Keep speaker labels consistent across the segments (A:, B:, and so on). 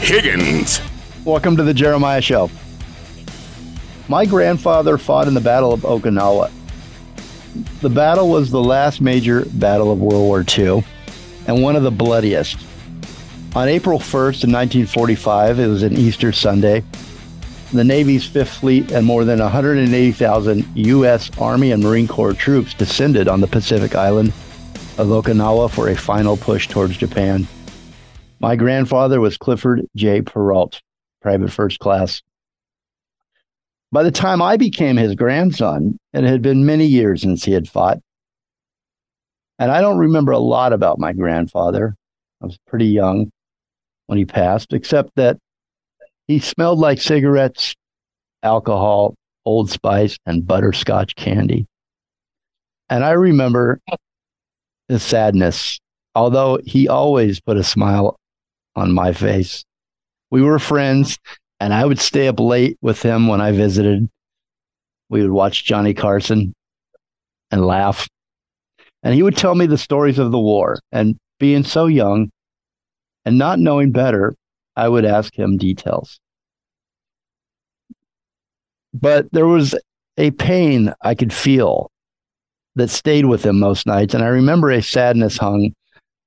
A: Higgins.
B: Welcome to the Jeremiah Show. My grandfather fought in the Battle of Okinawa. The battle was the last major battle of World War II and one of the bloodiest. On April 1st, in 1945, it was an Easter Sunday. The Navy's Fifth Fleet and more than 180,000 U.S. Army and Marine Corps troops descended on the Pacific island of Okinawa for a final push towards Japan. My grandfather was Clifford J. Perrault, private first class. By the time I became his grandson, it had been many years since he had fought. And I don't remember a lot about my grandfather. I was pretty young when he passed, except that he smelled like cigarettes, alcohol, Old Spice, and butterscotch candy. And I remember the sadness, although he always put a smile on my face. We were friends, and I would stay up late with him when I visited. We would watch Johnny Carson and laugh. And he would tell me the stories of the war. And being so young and not knowing better, I would ask him details. But there was a pain I could feel that stayed with him most nights. And I remember a sadness hung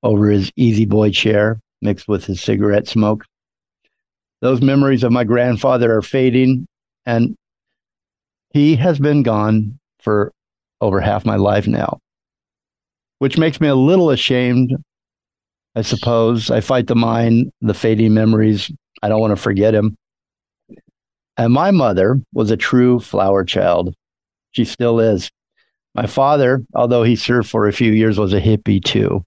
B: over his easy boy chair mixed with his cigarette smoke. Those memories of my grandfather are fading, and he has been gone for over half my life now, which makes me a little ashamed, I suppose. I fight the mind, the fading memories. I don't want to forget him. And my mother was a true flower child. She still is. My father, although he served for a few years, was a hippie too.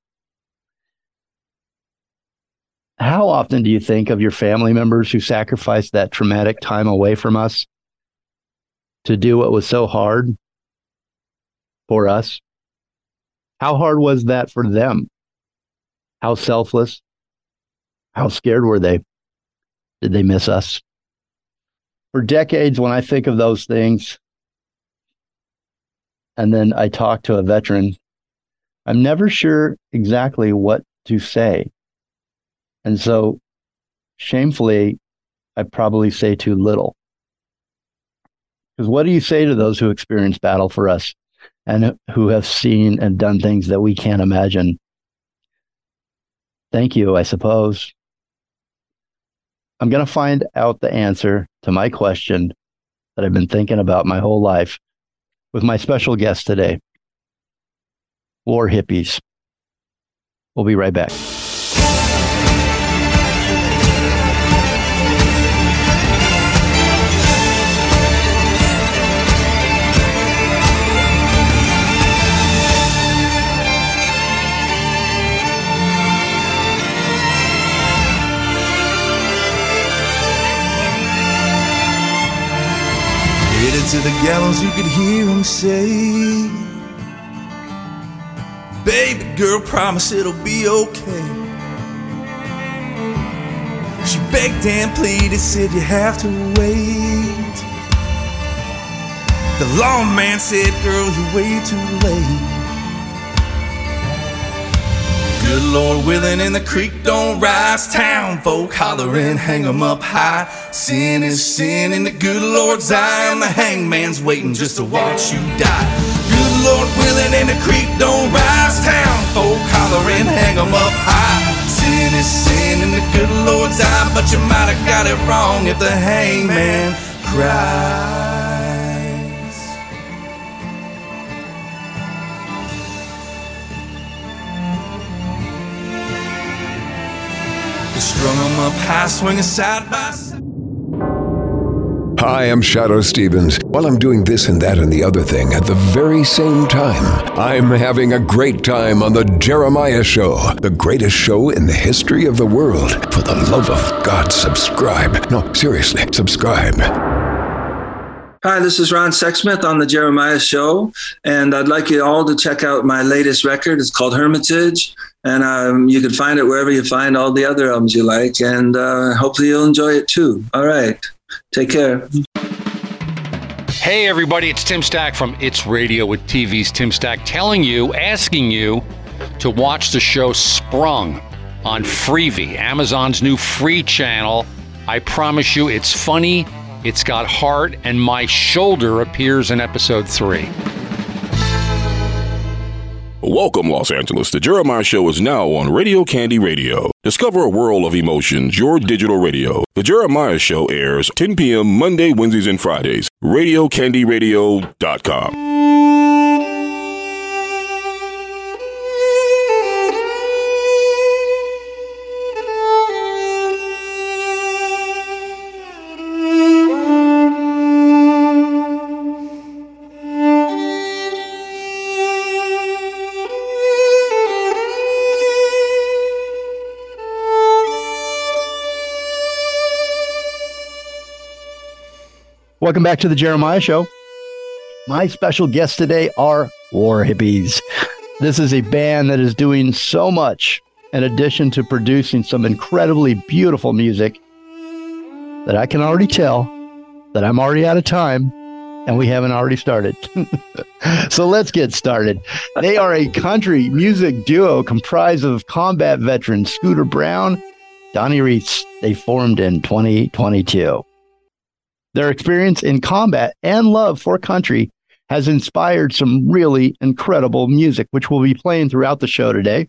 B: How often do you think of your family members who sacrificed that traumatic time away from us to do what was so hard for us? How hard was that for them? How selfless? How scared were they? Did they miss us? For decades, when I think of those things, and then I talk to a veteran, I'm never sure exactly what to say. And so, shamefully, I probably say too little. Because what do you say to those who experience battle for us and who have seen and done things that we can't imagine? Thank you, I suppose. I'm going to find out the answer to my question that I've been thinking about my whole life with my special guest today, War Hippies. We'll be right back.
C: Headed to the gallows, you could hear him say, Baby girl, promise it'll be okay. She begged and pleaded, said you have to wait. The lawman said, Girl, you're way too late. Good Lord willing, and the creek don't rise. Town folk hollering, hang 'em up high. Sin is sin in the good Lord's eye, and the hangman's waiting just to watch you die. Good Lord willing, and the creek don't rise. Town folk hollering, hang 'em up high. Sin is sin in the good Lord's eye, but you might have got it wrong if the hangman cries. Strung 'em up high, swinging side by side.
D: Hi, I'm Shadoe Stevens. While I'm doing this and that and the other thing at the very same time, I'm having a great time on The Jeremiah Show, the greatest show in the history of the world. For the love of God, subscribe. No, seriously, subscribe.
E: Hi, this is Ron Sexsmith on The Jeremiah Show, and I'd like you all to check out my latest record. It's called Hermitage, and um, you can find it wherever you find all the other albums you like, and uh, hopefully you'll enjoy it too. All right. Take care.
F: Hey, everybody, it's Tim Stack from It's Radio with TV's Tim Stack telling you, asking you to watch the show Sprung on Freevee, Amazon's new free channel. I promise you, it's funny, it's got heart, and my shoulder appears in episode three.
A: Welcome, Los Angeles. The Jeremiah Show is now on Radio Candy Radio. Discover a world of emotions, your digital radio. The Jeremiah Show airs 10 p.m. Monday, Wednesdays, and Fridays. RadioCandyRadio.com.
B: Welcome back to the Jeremiah Show. My special guests today are War Hippies. This is a band that is doing so much in addition to producing some incredibly beautiful music that I can already tell that I'm already out of time and we haven't already started. so let's get started. They are a country music duo comprised of combat veterans Scooter Brown, Donnie Reis. They formed in 2022. Their experience in combat and love for country has inspired some really incredible music, which we'll be playing throughout the show today,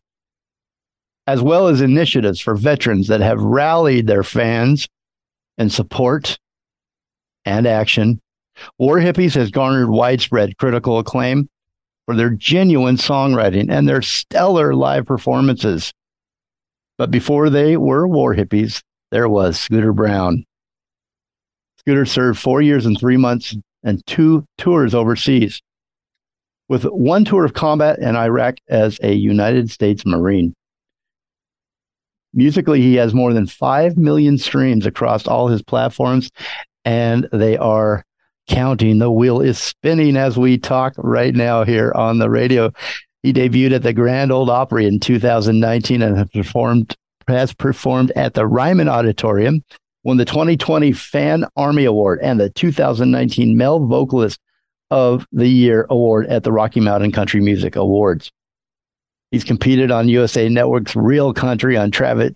B: as well as initiatives for veterans that have rallied their fans in support and action. War Hippies has garnered widespread critical acclaim for their genuine songwriting and their stellar live performances. But before they were War Hippies, there was Scooter Brown. Scooter served four years and three months and two tours overseas, with one tour of combat in Iraq as a United States Marine. Musically, he has more than 5 million streams across all his platforms, and they are counting. The wheel is spinning as we talk right now here on the radio. He debuted at the Grand Ole Opry in 2019 and has performed has performed at the Ryman Auditorium, won the 2020 Fan Army Award and the 2019 Male Vocalist of the Year Award at the Rocky Mountain Country Music Awards. He's competed on USA Network's Real Country on Travis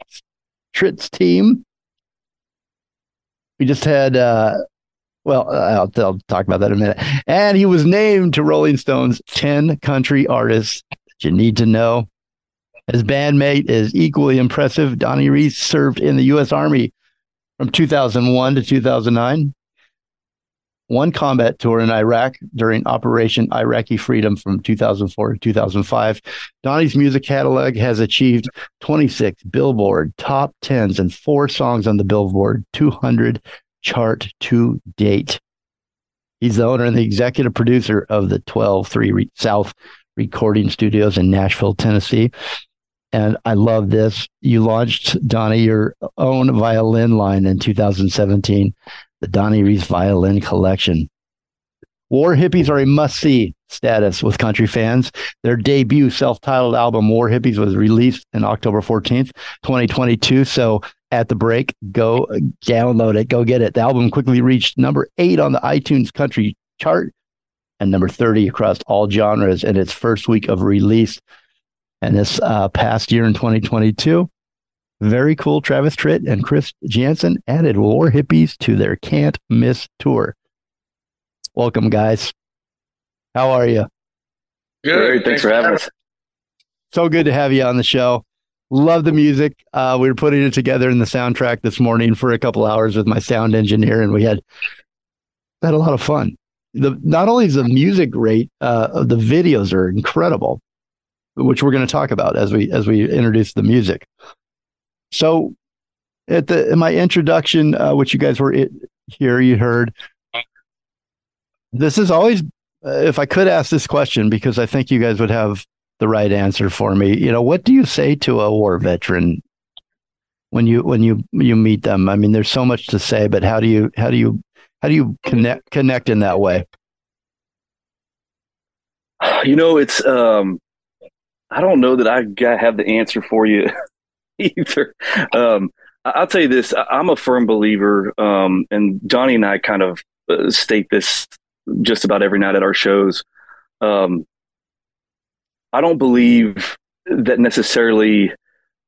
B: Tritt's team. We just had, uh, well, I'll, I'll talk about that in a minute. And he was named to Rolling Stone's 10 country artists that you need to know. His bandmate is equally impressive. Donnie Reis served in the U.S. Army from 2001 to 2009. One combat tour in Iraq during Operation Iraqi Freedom from 2004 to 2005. Donnie's music catalog has achieved 26 Billboard top 10s and four songs on the Billboard 200 chart to date. He's the owner and the executive producer of the 12 3 South Recording Studios in Nashville, Tennessee. And I love this. You launched, Donnie, your own violin line in 2017, the Donnie Reis Violin Collection. War Hippies are a must see status with country fans. Their debut self titled album, War Hippies, was released in October 14th, 2022. So at the break, go download it, go get it. The album quickly reached number eight on the iTunes country chart and number 30 across all genres in its first week of release. And this uh, past year in 2022, very cool. Travis Tritt and Chris Janson added War Hippies to their Can't Miss tour. Welcome, guys. How are you?
G: Good. Thanks, Thanks for having us.
B: So good to have you on the show. Love the music. Uh, we were putting it together in the soundtrack this morning for a couple hours with my sound engineer, and we had had a lot of fun. The not only is the music great, uh, the videos are incredible which we're going to talk about as we as we introduce the music. So at the in my introduction, uh, which you guys were it, here, you heard. This is always, uh, if I could ask this question, because I think you guys would have the right answer for me. You know, what do you say to a war veteran when you when you you meet them? I mean, there's so much to say, but how do you how do you how do you connect connect in that way?
G: You know, it's um, I don't know that I have the answer for you either. Um, I'll tell you this: I'm a firm believer, um, and Donnie and I kind of uh, state this just about every night at our shows. Um, I don't believe that necessarily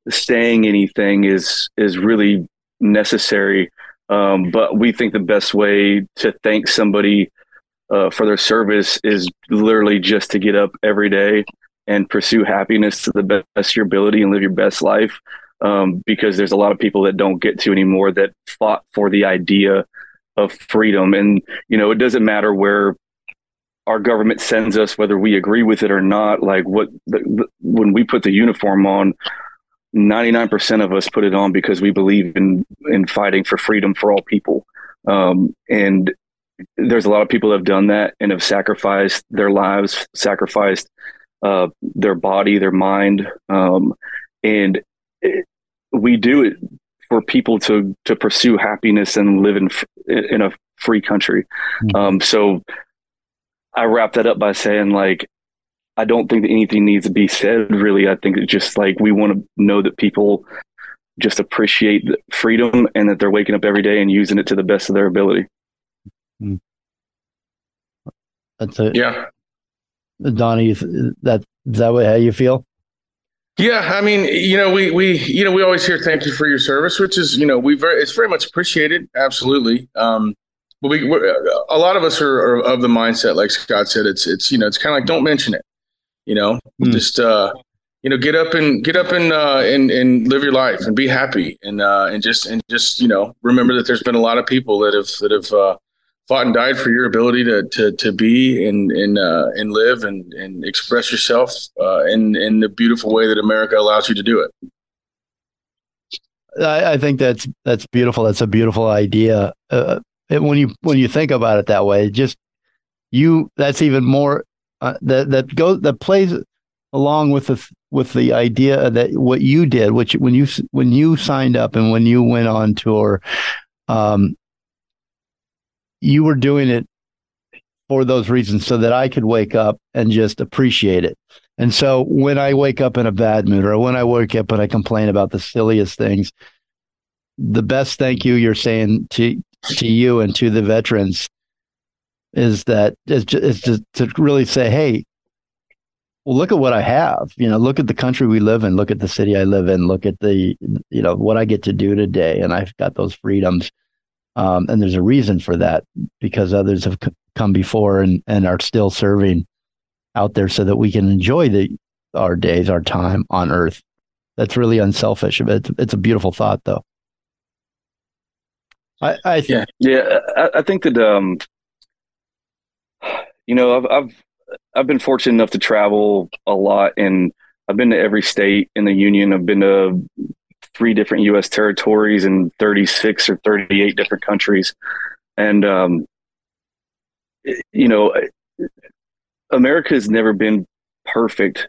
G: staying anything is is really necessary. Um, but we think the best way to thank somebody uh, for their service is literally just to get up every day and pursue happiness to the best of your ability and live your best life. Um, because there's a lot of people that don't get to anymore that fought for the idea of freedom. And, you know, it doesn't matter where our government sends us, whether we agree with it or not. Like what, the, the, when we put the uniform on, 99% of us put it on because we believe in, in fighting for freedom for all people. Um, and there's a lot of people that have done that and have sacrificed their lives, sacrificed uh, their body, their mind. Um, and it, we do it for people to, to pursue happiness and live in, in a free country. Mm-hmm. Um, so I wrap that up by saying like, I don't think that anything needs to be said really. I think it's just like we want to know that people just appreciate freedom and that they're waking up every day and using it to the best of their ability.
B: Mm. That's it.
H: Yeah.
B: Donnie, that is that way how you feel?
H: Yeah, I mean, you know, we we you know we always hear thank you for your service, which is you know we very it's very much appreciated, absolutely. Um, but we a lot of us are, are, of the mindset, like Scott said, it's it's you know it's kind of like don't mention it, you know, mm. just uh, you know get up and get up and uh, and and live your life and be happy and uh, and just and just you know remember that there's been a lot of people that have that have uh, fought and died for your ability to to to be and and uh, and live and and express yourself uh, in in the beautiful way that America allows you to do it.
B: I, I think that's that's beautiful. That's a beautiful idea. Uh, when you when you think about it that way, just you that's even more uh, that that goes that plays along with the with the idea that what you did, which when you when you signed up and when you went on tour, um, you were doing it for those reasons so that I could wake up and just appreciate it. And so when I wake up in a bad mood or when I wake up and I complain about the silliest things, the best thank you you're saying to to you and to the veterans is that is just, is just to really say, hey, well, look at what I have. You know, look at the country we live in. Look at the city I live in. Look at the you know what I get to do today, and I've got those freedoms. Um, and there's a reason for that because others have c- come before and, and are still serving out there so that we can enjoy the our days, our time on earth. That's really unselfish. It's, it's a beautiful thought, though. I, I
G: think, yeah, yeah. I, I, think that um, you know, I've, I've I've been fortunate enough to travel a lot, and I've been to every state in the union. I've been to three different U.S. territories and 36 or 38 different countries. And, um, you know, America has never been perfect,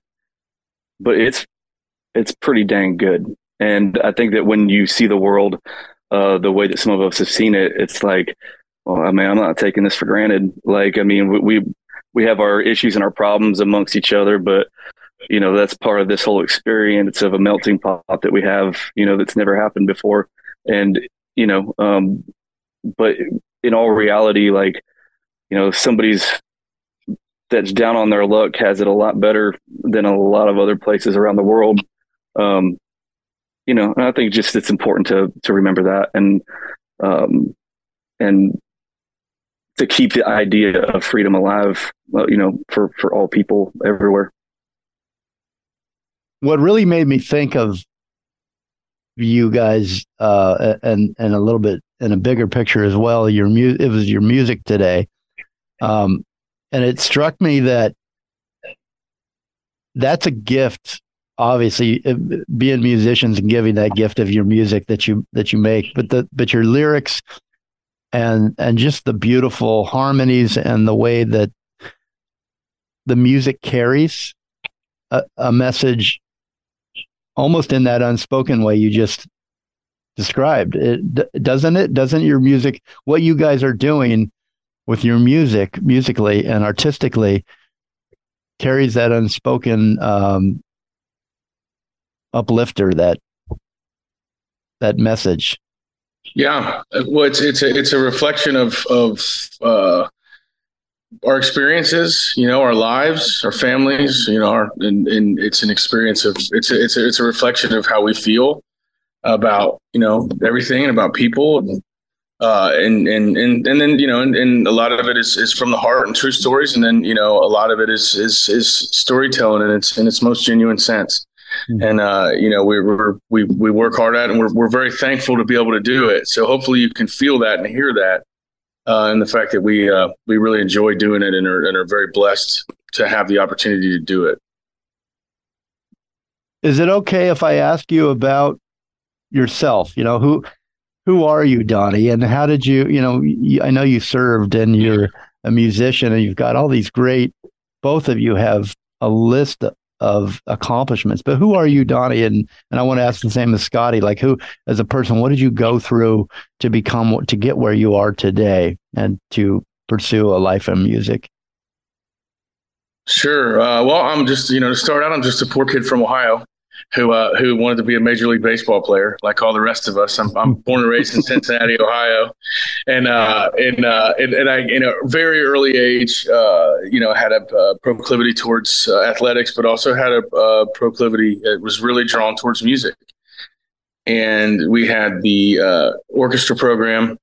G: but it's, it's pretty dang good. And I think that when you see the world, uh, the way that some of us have seen it, it's like, well, I mean, I'm not taking this for granted. Like, I mean, we, we, we have our issues and our problems amongst each other, but you know that's part of this whole experience of a melting pot that we have you know that's never happened before. And you know um but in all reality like you know somebody's that's down on their luck has it a lot better than a lot of other places around the world. Um you know and i think just it's important to to remember that and um and to keep the idea of freedom alive uh, you know for for all people everywhere
B: what really made me think of you guys uh, and and a little bit in a bigger picture as well your mu- it was your music today. Um, and it struck me that that's a gift obviously uh, being musicians and giving that gift of your music that you that you make, but the but your lyrics and and just the beautiful harmonies and the way that the music carries a, a message almost in that unspoken way you just described. It doesn't it doesn't your music what you guys are doing with your music musically and artistically carries that unspoken um, uplifter that that message?
H: Yeah. Well it's it's a, it's a reflection of of uh, our experiences you know our lives our families you know our and, and it's an experience of it's a, it's a, it's a reflection of how we feel about you know everything and about people. And uh, and and and and then you know and, and a lot of it is, is from the heart and true stories. And then you know a lot of it is is is storytelling in its in its most genuine sense. Mm-hmm. and uh, you know we we're, we we work hard at it and we're we're very thankful to be able to do it. So hopefully you can feel that and hear that uh, and the fact that we uh, we really enjoy doing it and are and are very blessed to have the opportunity to do it
B: is it okay if I ask you about yourself. You know, who who are you, Donnie, and how did you? You know, I know you served, and you're a musician, and you've got all these great. Both of you have a list of accomplishments, but who are you, Donnie? And and I want to ask the same as Scotty. Like, who, as a person, what did you go through to become to get where you are today, and to pursue a life in music?
H: Sure. Uh, well, I'm just, you know, to start out, I'm just a poor kid from Ohio who uh, who wanted to be a major league baseball player, like all the rest of us. I'm, I'm born and raised in Cincinnati, Ohio, and uh, and, uh, and, and I in a very early age, uh, you know, had a uh, proclivity towards uh, athletics, but also had a uh, proclivity. It was really drawn towards music, and we had the orchestra program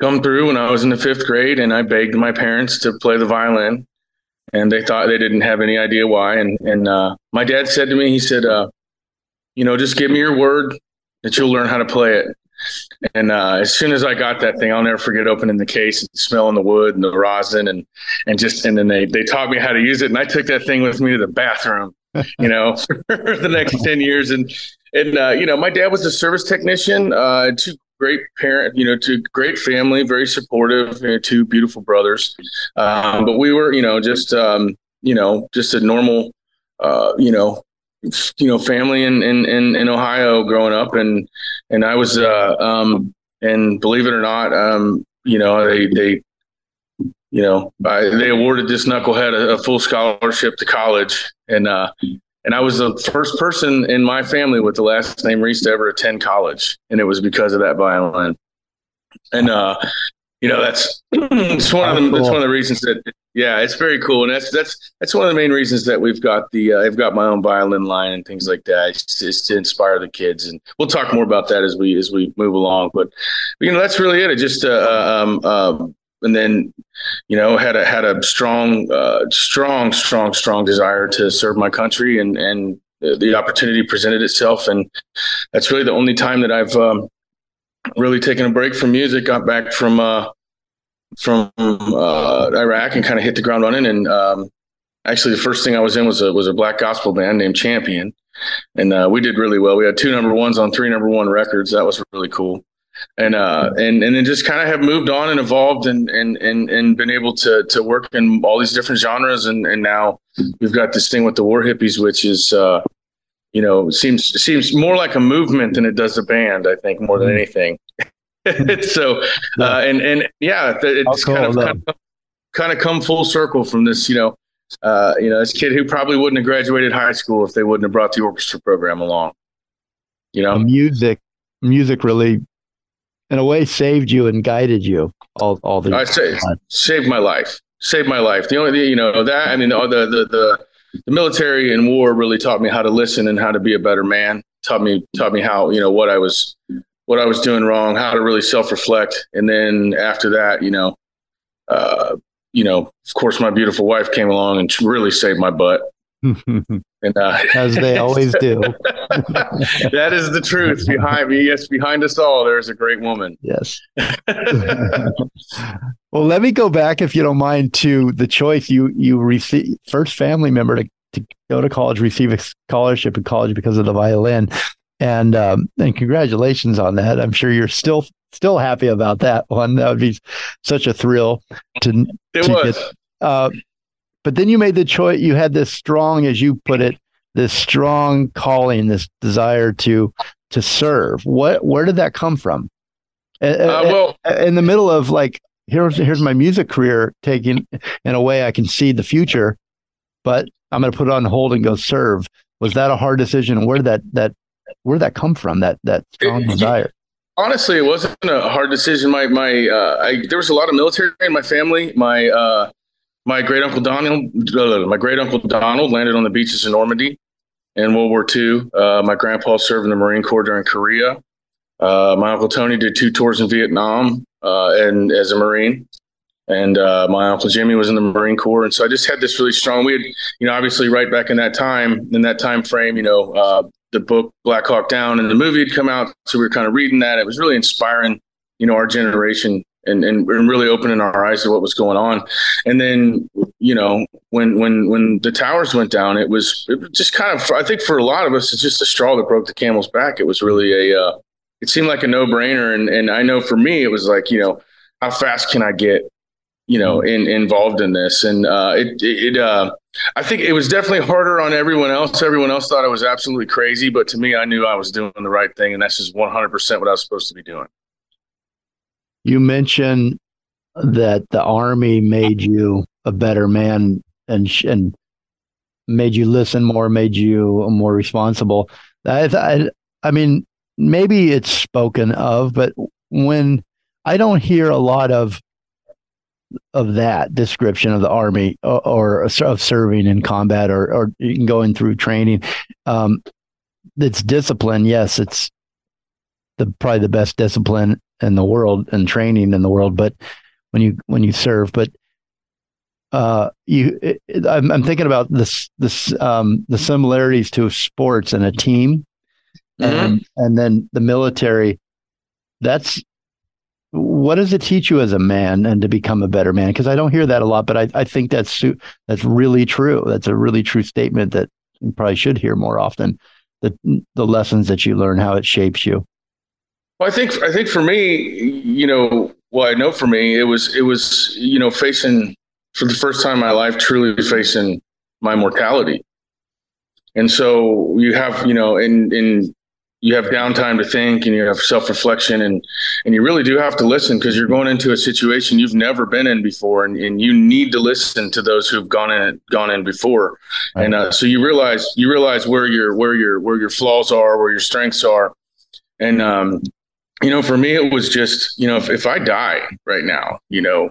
H: come through when I was in the fifth grade, and I begged my parents to play the violin. And they thought they didn't have any idea why. And and my dad said to me, he said, you know, just give me your word that you'll learn how to play it. And uh, as soon as I got that thing, I'll never forget opening the case and smelling the wood and the rosin and and just and then they they taught me how to use it. And I took that thing with me to the bathroom, you know, for the next ten years. And and uh, you know, my dad was a service technician. Uh, two great parent, you know, two great family, very supportive. You know, two beautiful brothers. Um, but we were, you know, just um, you know, just a normal, uh, you know, you know family in in in, in Ohio growing up, and and I was uh, um, and believe it or not, um, you know they they you know I, they awarded this knucklehead a, a, full scholarship to college, and uh, and I was the first person in my family with the last name Reis to ever attend college, and it was because of that violin. And uh, you know that's it's one of that's one of the reasons that yeah it's very cool. And that's that's that's one of the main reasons that we've got the uh, i've got my own violin line and things like that. It's, it's, to inspire the kids. And we'll talk more about that as we as we move along. But you know that's really it. It just uh, uh um, um and then you know had a had a strong uh, strong strong strong desire to serve my country and and the opportunity presented itself. And that's really the only time that i've um, really taking a break from music. Got back from uh, from uh, Iraq and kind of hit the ground running. And um, actually, the first thing I was in was a was a black gospel band named Champion, and uh, we did really well. We had two number ones on three number one records. That was really cool. And uh, and and then just kind of have moved on and evolved and and and and been able to to work in all these different genres. And and now we've got this thing with the War Hippies, which is uh, you know, seems seems more like a movement than it does a band. I think more than mm-hmm. anything. so, uh, and and yeah, it's kind of, kind of kind of come full circle from this. You know, uh, you know, this kid who probably wouldn't have graduated high school if they wouldn't have brought the orchestra program along. You know,
B: music, music really, in a way, saved you and guided you all all the.
H: I say, saved my life. Saved my life. The only, you know, that I mean, the the the the military and war really taught me how to listen and how to be a better man. Taught me taught me how you know what I was what I was doing wrong, how to really self reflect, and then after that, you know, uh, you know, of course, my beautiful wife came along and really saved my butt.
B: and uh, as they always do.
H: that is the truth behind me. Yes, behind us all, there's a great woman.
B: Yes. well, let me go back, if you don't mind, to the choice you you received first family member to to go to college, receive a scholarship in college because of the violin, and um, and congratulations on that. I'm sure you're still still happy about that one. That would be such a thrill to.
H: It
B: to
H: was.
B: Get, uh, but then you made the choice. You had this strong, as you put it, this strong calling, this desire to to serve. What? Where did that come from?
H: Uh, well,
B: in the middle of like here's here's my music career taking in a way I can see the future, but I'm going to put it on hold and go serve. Was that a hard decision? Where did that that where did that come from? That that strong
H: It-
B: desire.
H: honestly, it wasn't a hard decision. My my uh, I, there was a lot of military in my family. My uh, my great uncle Donald, my great uncle Donald landed on the beaches in Normandy in World War II. Uh, my grandpa served in the Marine Corps during Korea. Uh, my uncle Tony did two tours in Vietnam uh, and as a Marine. And uh, my uncle Jimmy was in the Marine Corps, and so I just had this really strong. We had, you know, obviously right back in that time, in that time frame, you know, uh, the book Black Hawk Down and the movie had come out, so we were kind of reading that. It was really inspiring, you know, our generation and, and, and really opening our eyes to what was going on. And then, you know, when when when the towers went down, it was it was just kind of I think for a lot of us, it's just a straw that broke the camel's back. It was really a uh, it seemed like a no brainer, and and I know for me, it was like you know, how fast can I get you know in, involved in this and uh, it it uh, I think it was definitely harder on everyone else. Everyone else thought I was absolutely crazy, but to me, I knew I was doing the right thing, and that's just 100% what I was supposed to be doing.
B: You mentioned that the army made you a better man and and made you listen more, made you more responsible. I, I, I mean, maybe it's spoken of, but when I don't hear a lot of of that description of the army or, or of serving in combat or or going through training, um, it's discipline. Yes, it's the probably the best discipline in the world and training in the world. But when you when you serve, but uh, you, it, I'm, I'm thinking about this this um, the similarities to sports and a team, and and then the military. That's what does it teach you as a man and to become a better man? Because I don't hear that a lot, but I, I think that's that's really true. That's a really true statement that you probably should hear more often. The the lessons that you learn, how it shapes you.
H: Well, I think I think for me, you know, well, I know for me, it was it was you know facing for the first time in my life, truly facing my mortality, and so you have you know, in in you have downtime to think and you have self-reflection and and you really do have to listen because you're going into a situation you've never been in before and, and you need to listen to those who've gone in gone in before. Right. and uh, so you realize you realize where your where your where your flaws are where your strengths are. And um you know for me it was just you know if, if i die right now you know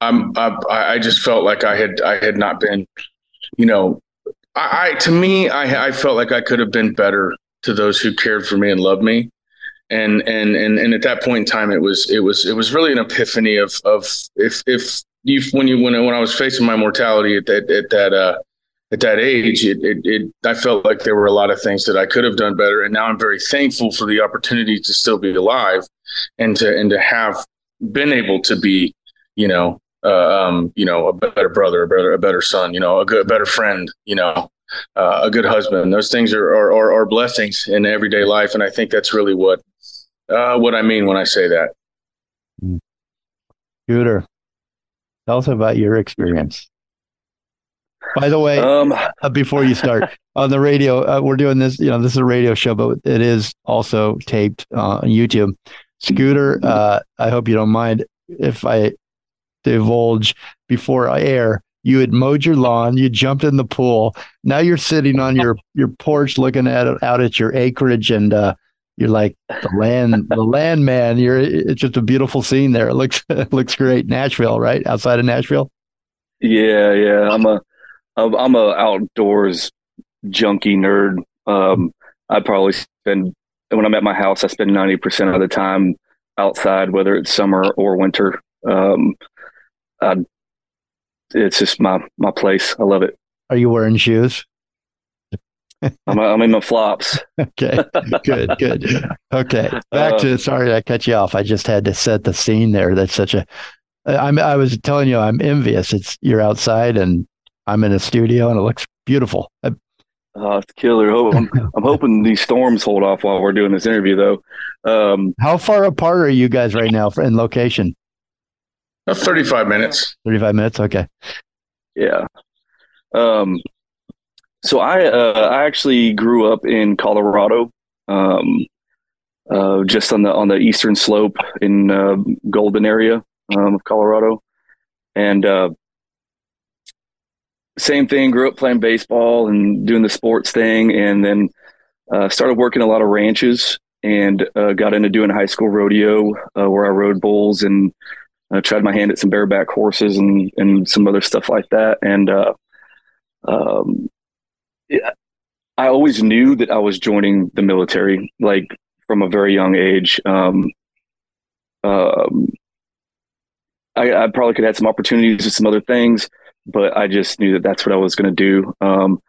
H: i'm I, I just felt like i had i had not been you know I, I, to me, I, I felt like I could have been better to those who cared for me and loved me, and and and and at that point in time, it was it was it was really an epiphany of of if if you when you when when I was facing my mortality at that at that uh, at that age, it, it it I felt like there were a lot of things that I could have done better, and now I'm very thankful for the opportunity to still be alive, and to and to have been able to be, you know, uh, um, you know, a better brother, a better, a better son, you know, a good, a better friend, you know, uh, a good husband. Those things are, are, are, are, blessings in everyday life. And I think that's really what, uh, what I mean when I say that.
B: Scooter, tell us about your experience. By the way, um, before you start on the radio, uh, we're doing this, you know, this is a radio show, but it is also taped on YouTube. Scooter, uh, I hope you don't mind if I divulge before I air. You had mowed your lawn, you jumped in the pool. Now you're sitting on your your porch looking at out at your acreage and uh, you're like the land the land man. You're it's just a beautiful scene there. It looks it looks great. Nashville, right? Outside of Nashville?
G: Yeah, yeah. I'm a I'm a outdoors junkie nerd. Um I probably spend when I'm at my house, I spend 90% of the time outside, whether it's summer or winter. Um, I, it's just my my place. I love it.
B: Are you wearing shoes?
G: I'm, I'm in my flops.
B: okay, good, good. Okay, back uh, to sorry I cut you off. I just had to set the scene there. That's such a. I'm. I was telling you, I'm envious. It's you're outside and I'm in a studio and it looks beautiful. I,
G: Oh, it's killer. I'm, I'm, hoping these storms hold off while we're doing this interview, though. Um,
B: How far apart are you guys right now in location?
H: 35 minutes.
B: 35 minutes. Okay.
G: Yeah. Um, so I, uh, I actually grew up in Colorado, um, uh, just on the, on the eastern slope in, uh, Golden area, um, of Colorado. And, uh, same thing. Grew up playing baseball and doing the sports thing, and then uh, started working a lot of ranches and uh, got into doing high school rodeo uh, where I rode bulls and uh, tried my hand at some bareback horses and and some other stuff like that. And uh, um, yeah, I always knew that I was joining the military, like from a very young age. Um, um, I, I probably could have had some opportunities with some other things but I just knew that that's what I was going to do. Um,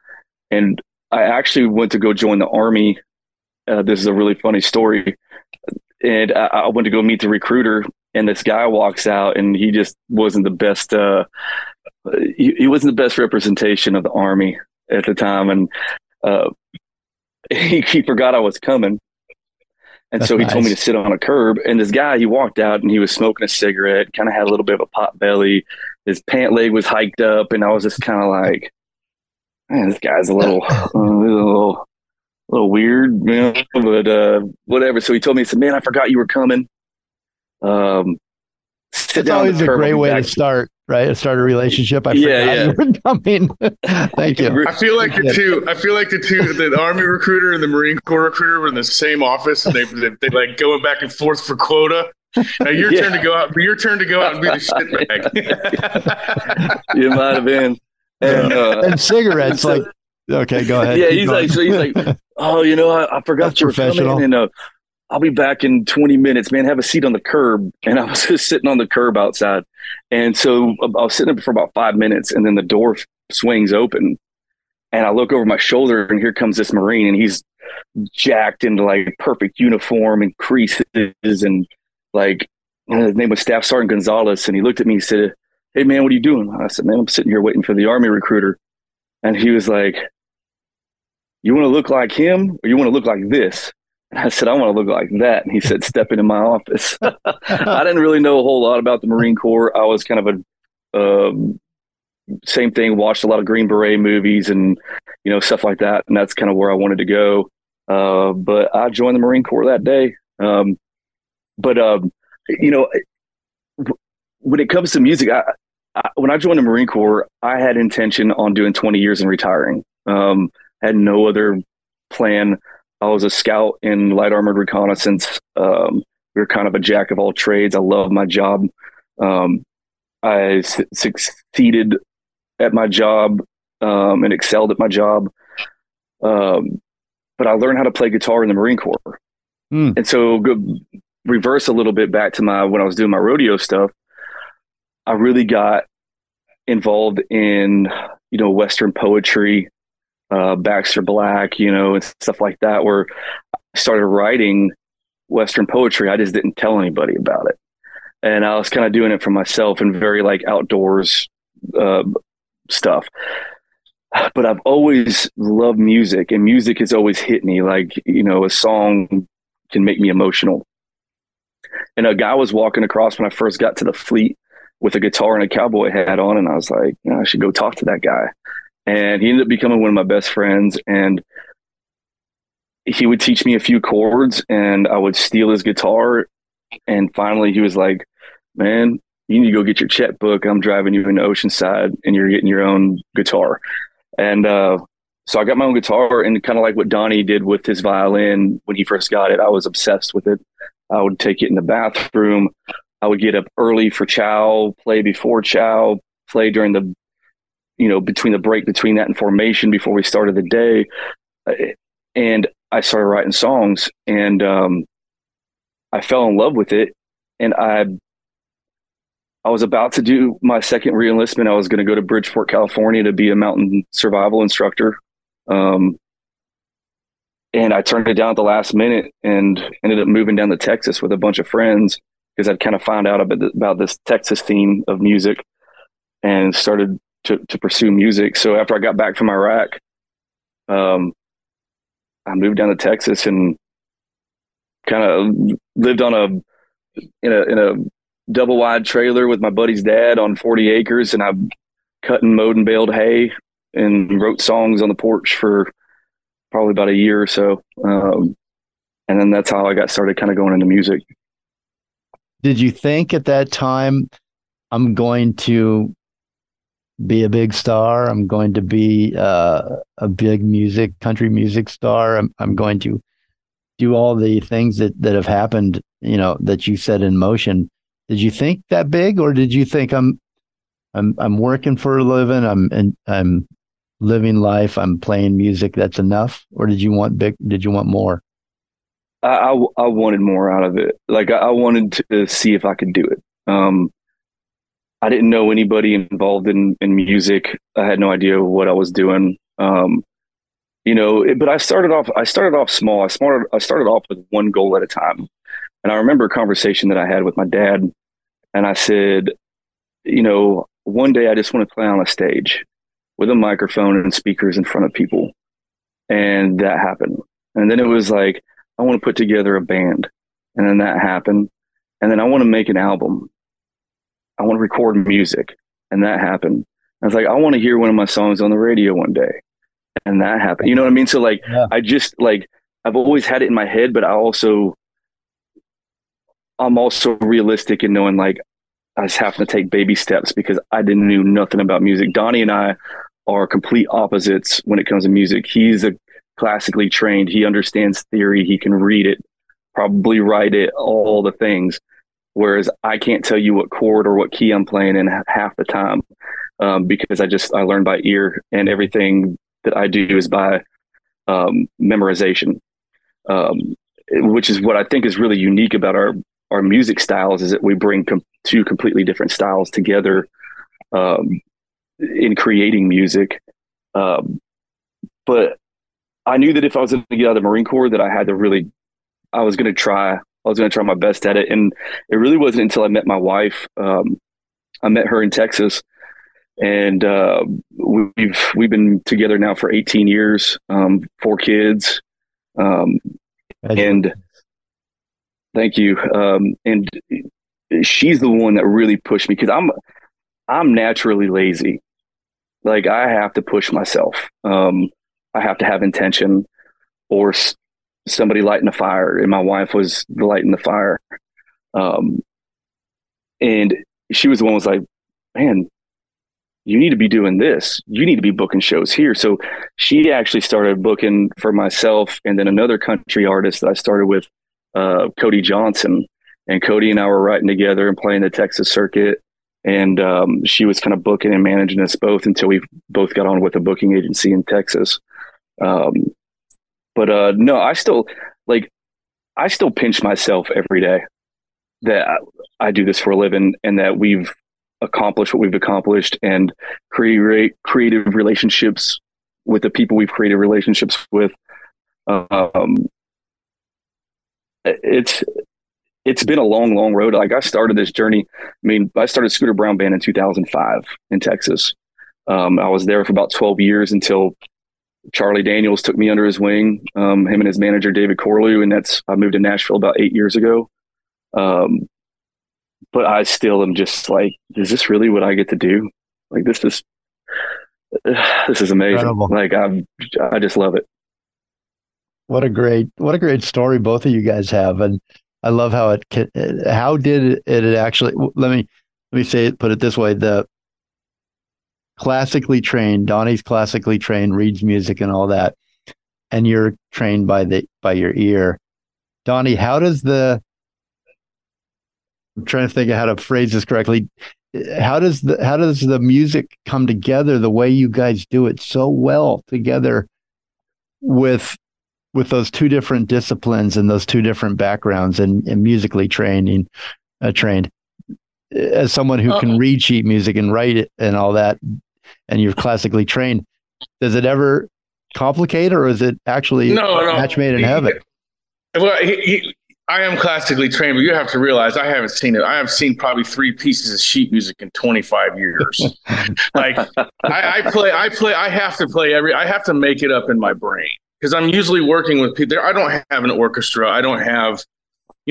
G: and I actually went to go join the army. Uh, this is a really funny story. And I, I, went to go meet the recruiter, and this guy walks out, and he just wasn't the best. Uh, he, he, wasn't the best representation of the army at the time, and uh, he, he forgot I was coming. And That's so he nice. told me to sit on a curb. And this guy, he walked out and he was smoking a cigarette, kind of had a little bit of a pot belly. His pant leg was hiked up. And I was just kind of like, man, this guy's a little, a little, a little weird, you know, but uh, whatever. So he told me, he said, man, I forgot you were coming. Um,
B: it's always a great way to start right? To Start a relationship. I yeah, yeah. you were coming. Thank you.
H: I feel like the two. I feel like the two, the Army recruiter and the Marine Corps recruiter, were in the same office, and they they, they like going back and forth for quota. Now your yeah. turn to go out. Your turn to go out and be the shit
G: bag. you might have been.
B: And, uh, and cigarettes, like okay, go ahead.
G: Yeah, he's going. like, so he's like, oh, you know, I, I forgot That's you were coming, and uh, I'll be back in 20 minutes, man. Have a seat on the curb. And I was just sitting on the curb outside. And so I was sitting for about five minutes, and then the door swings open. And I look over my shoulder, and here comes this Marine, and he's jacked into like perfect uniform and creases. And like, uh, his name was Staff Sergeant Gonzalez. And he looked at me and said, Hey, man, what are you doing? I said, Man, I'm sitting here waiting for the Army recruiter. And he was like, You want to look like him or you want to look like this? I said, I want to look like that. And he said, step into my office. I didn't really know a whole lot about the Marine Corps. I was kind of a, um, same thing, watched a lot of Green Beret movies and, you know, stuff like that. And that's kind of where I wanted to go. Uh, but I joined the Marine Corps that day. Um, but, um, you know, when it comes to music, I, I, when I joined the Marine Corps, I had intention on doing 20 years and retiring. Um, had no other plan I was a scout in light armored reconnaissance. Um, we were kind of a jack of all trades. I love my job. Um, I succeeded at my job um, and excelled at my job. Um, but I learned how to play guitar in the Marine Corps. Mm. And so, go, reverse a little bit back to my when I was doing my rodeo stuff. I really got involved in you know Western poetry uh, Baxter Black, you know, and stuff like that, where I started writing Western poetry. I just didn't tell anybody about it. And I was kind of doing it for myself and very like outdoors uh, stuff. But I've always loved music, and music has always hit me. Like, you know, a song can make me emotional. And a guy was walking across when I first got to the fleet with a guitar and a cowboy hat on, and I was like, I should go talk to that guy and he ended up becoming one of my best friends and he would teach me a few chords and I would steal his guitar. And finally he was like man you need to go get your checkbook. I'm driving you into Oceanside and you're getting your own guitar. And uh, so I got my own guitar and kind of like what Donnie did with his violin when he first got it I was obsessed with it. I would take it in the bathroom. I would get up early for chow play before chow play during the you know, between the break between that and formation before we started the day. And I started writing songs and um, I fell in love with it. And I, I was about to do my second reenlistment. I was going to go to Bridgeport, California to be a mountain survival instructor. Um, and I turned it down at the last minute and ended up moving down to Texas with a bunch of friends because I'd kind of found out about, about this Texas scene of music and started to to pursue music. So after I got back from Iraq, um, I moved down to Texas and kind of lived on a in a in a double wide trailer with my buddy's dad on 40 acres and I cut and mowed and baled hay and wrote songs on the porch for probably about a year or so. Um, and then that's how I got started kind of going into music.
B: Did you think at that time I'm going to be a big star. I'm going to be uh, a big music, country music star. I'm, I'm going to do all the things that, that have happened, you know, that you set in motion. Did you think that big or did you think I'm, I'm, I'm working for a living. I'm, and I'm living life. I'm playing music. That's enough. Or did you want big, did you want more?
G: I, I, I wanted more out of it. Like I, I wanted to see if I could do it. Um, I didn't know anybody involved in, in music. I had no idea what I was doing. Um, you know, it, but I started off, I started off small. I started, I started off with one goal at a time. And I remember a conversation that I had with my dad and I said, you know, one day I just want to play on a stage with a microphone and speakers in front of people. And that happened. And then it was like, I want to put together a band. And then that happened. And then I want to make an album. I want to record music. And that happened. I was like, I want to hear one of my songs on the radio one day. And that happened. You know what I mean? So like yeah. I just like I've always had it in my head, but I also I'm also realistic in knowing like I just have to take baby steps because I didn't know nothing about music. Donnie and I are complete opposites when it comes to music. He's a classically trained. He understands theory. He can read it, probably write it, all the things. Whereas I can't tell you what chord or what key I'm playing in half the time um, because I just I learn by ear and everything that I do is by um, memorization, um, which is what I think is really unique about our our music styles is that we bring com- two completely different styles together um, in creating music. Um, but I knew that if I was going to get out of the Marine Corps, that I had to really, I was going to try I was going to try my best at it. And it really wasn't until I met my wife. Um, I met her in Texas, and uh, we've we've been together now for 18 years, um, four kids, um, and thank you. Um, and she's the one that really pushed me because I'm I'm naturally lazy. Like I have to push myself. Um, I have to have intention, or somebody lighting a fire, and my wife was lighting the fire. Um, and she was the one was like, "Man, you need to be doing this. You need to be booking shows here." So she actually started booking for myself, and then another country artist that I started with, uh, Cody Johnson. And Cody and I were writing together and playing the Texas circuit. And um, she was kind of booking and managing us both until we both got on with a booking agency in Texas. Um, but uh, no, I still like I still pinch myself every day that I do this for a living and that we've accomplished what we've accomplished and create creative relationships with the people we've created relationships with. Um, it's it's been a long, long road. Like I started this journey. I mean, I started Scooter Brown Band in 2005 in Texas. Um, I was there for about 12 years until Charlie Daniels took me under his wing, um, him and his manager David Corlew, and that's I moved to Nashville about eight years ago. Um, but I still am just like, is this really what I get to do? Like this is this is amazing. Incredible. Like I'm, I just love it.
B: What a great what a great story both of you guys have, and I love how it how did it actually let me let me say it put it this way the classically trained. Donnie's classically trained, reads music and all that, and you're trained by the by your ear. Donnie, how does the I'm trying to think of how to phrase this correctly. How does the how does the music come together the way you guys do it so well together with with those two different disciplines and those two different backgrounds and, and musically training uh, trained as someone who can uh-huh. read sheet music and write it and all that and you're classically trained, does it ever complicate or is it actually
H: no, no.
B: match made in heaven?
H: Well, he, he, I am classically trained, but you have to realize I haven't seen it. I have seen probably three pieces of sheet music in 25 years. like I, I, play, I play, I have to play every. I have to make it up in my brain because I'm usually working with people. I don't have an orchestra. I don't have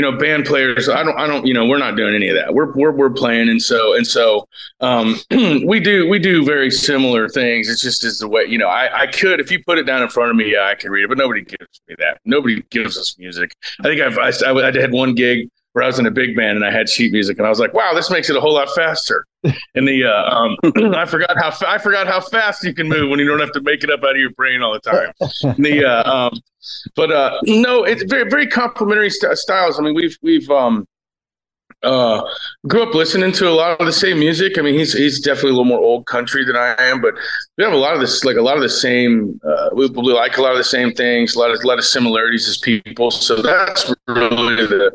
H: you know, band players. I don't, I don't, you know, we're not doing any of that. We're, we're, we're playing. And so, and so, um, we do, we do very similar things. It's just as the way, you know, I, I could, if you put it down in front of me, yeah, I could read it, but nobody gives me that. Nobody gives us music. I think I've, I, I had one gig where I was in a big band and I had sheet music and I was like, wow, this makes it a whole lot faster. And the uh, um, I forgot how fa- I forgot how fast you can move when you don't have to make it up out of your brain all the time. And the uh, um, but uh, no, it's very very complementary st- styles. I mean, we've we've um, uh, grew up listening to a lot of the same music. I mean, he's he's definitely a little more old country than I am, but we have a lot of this, like a lot of the same. Uh, we, we like a lot of the same things, a lot of a lot of similarities as people. So that's really the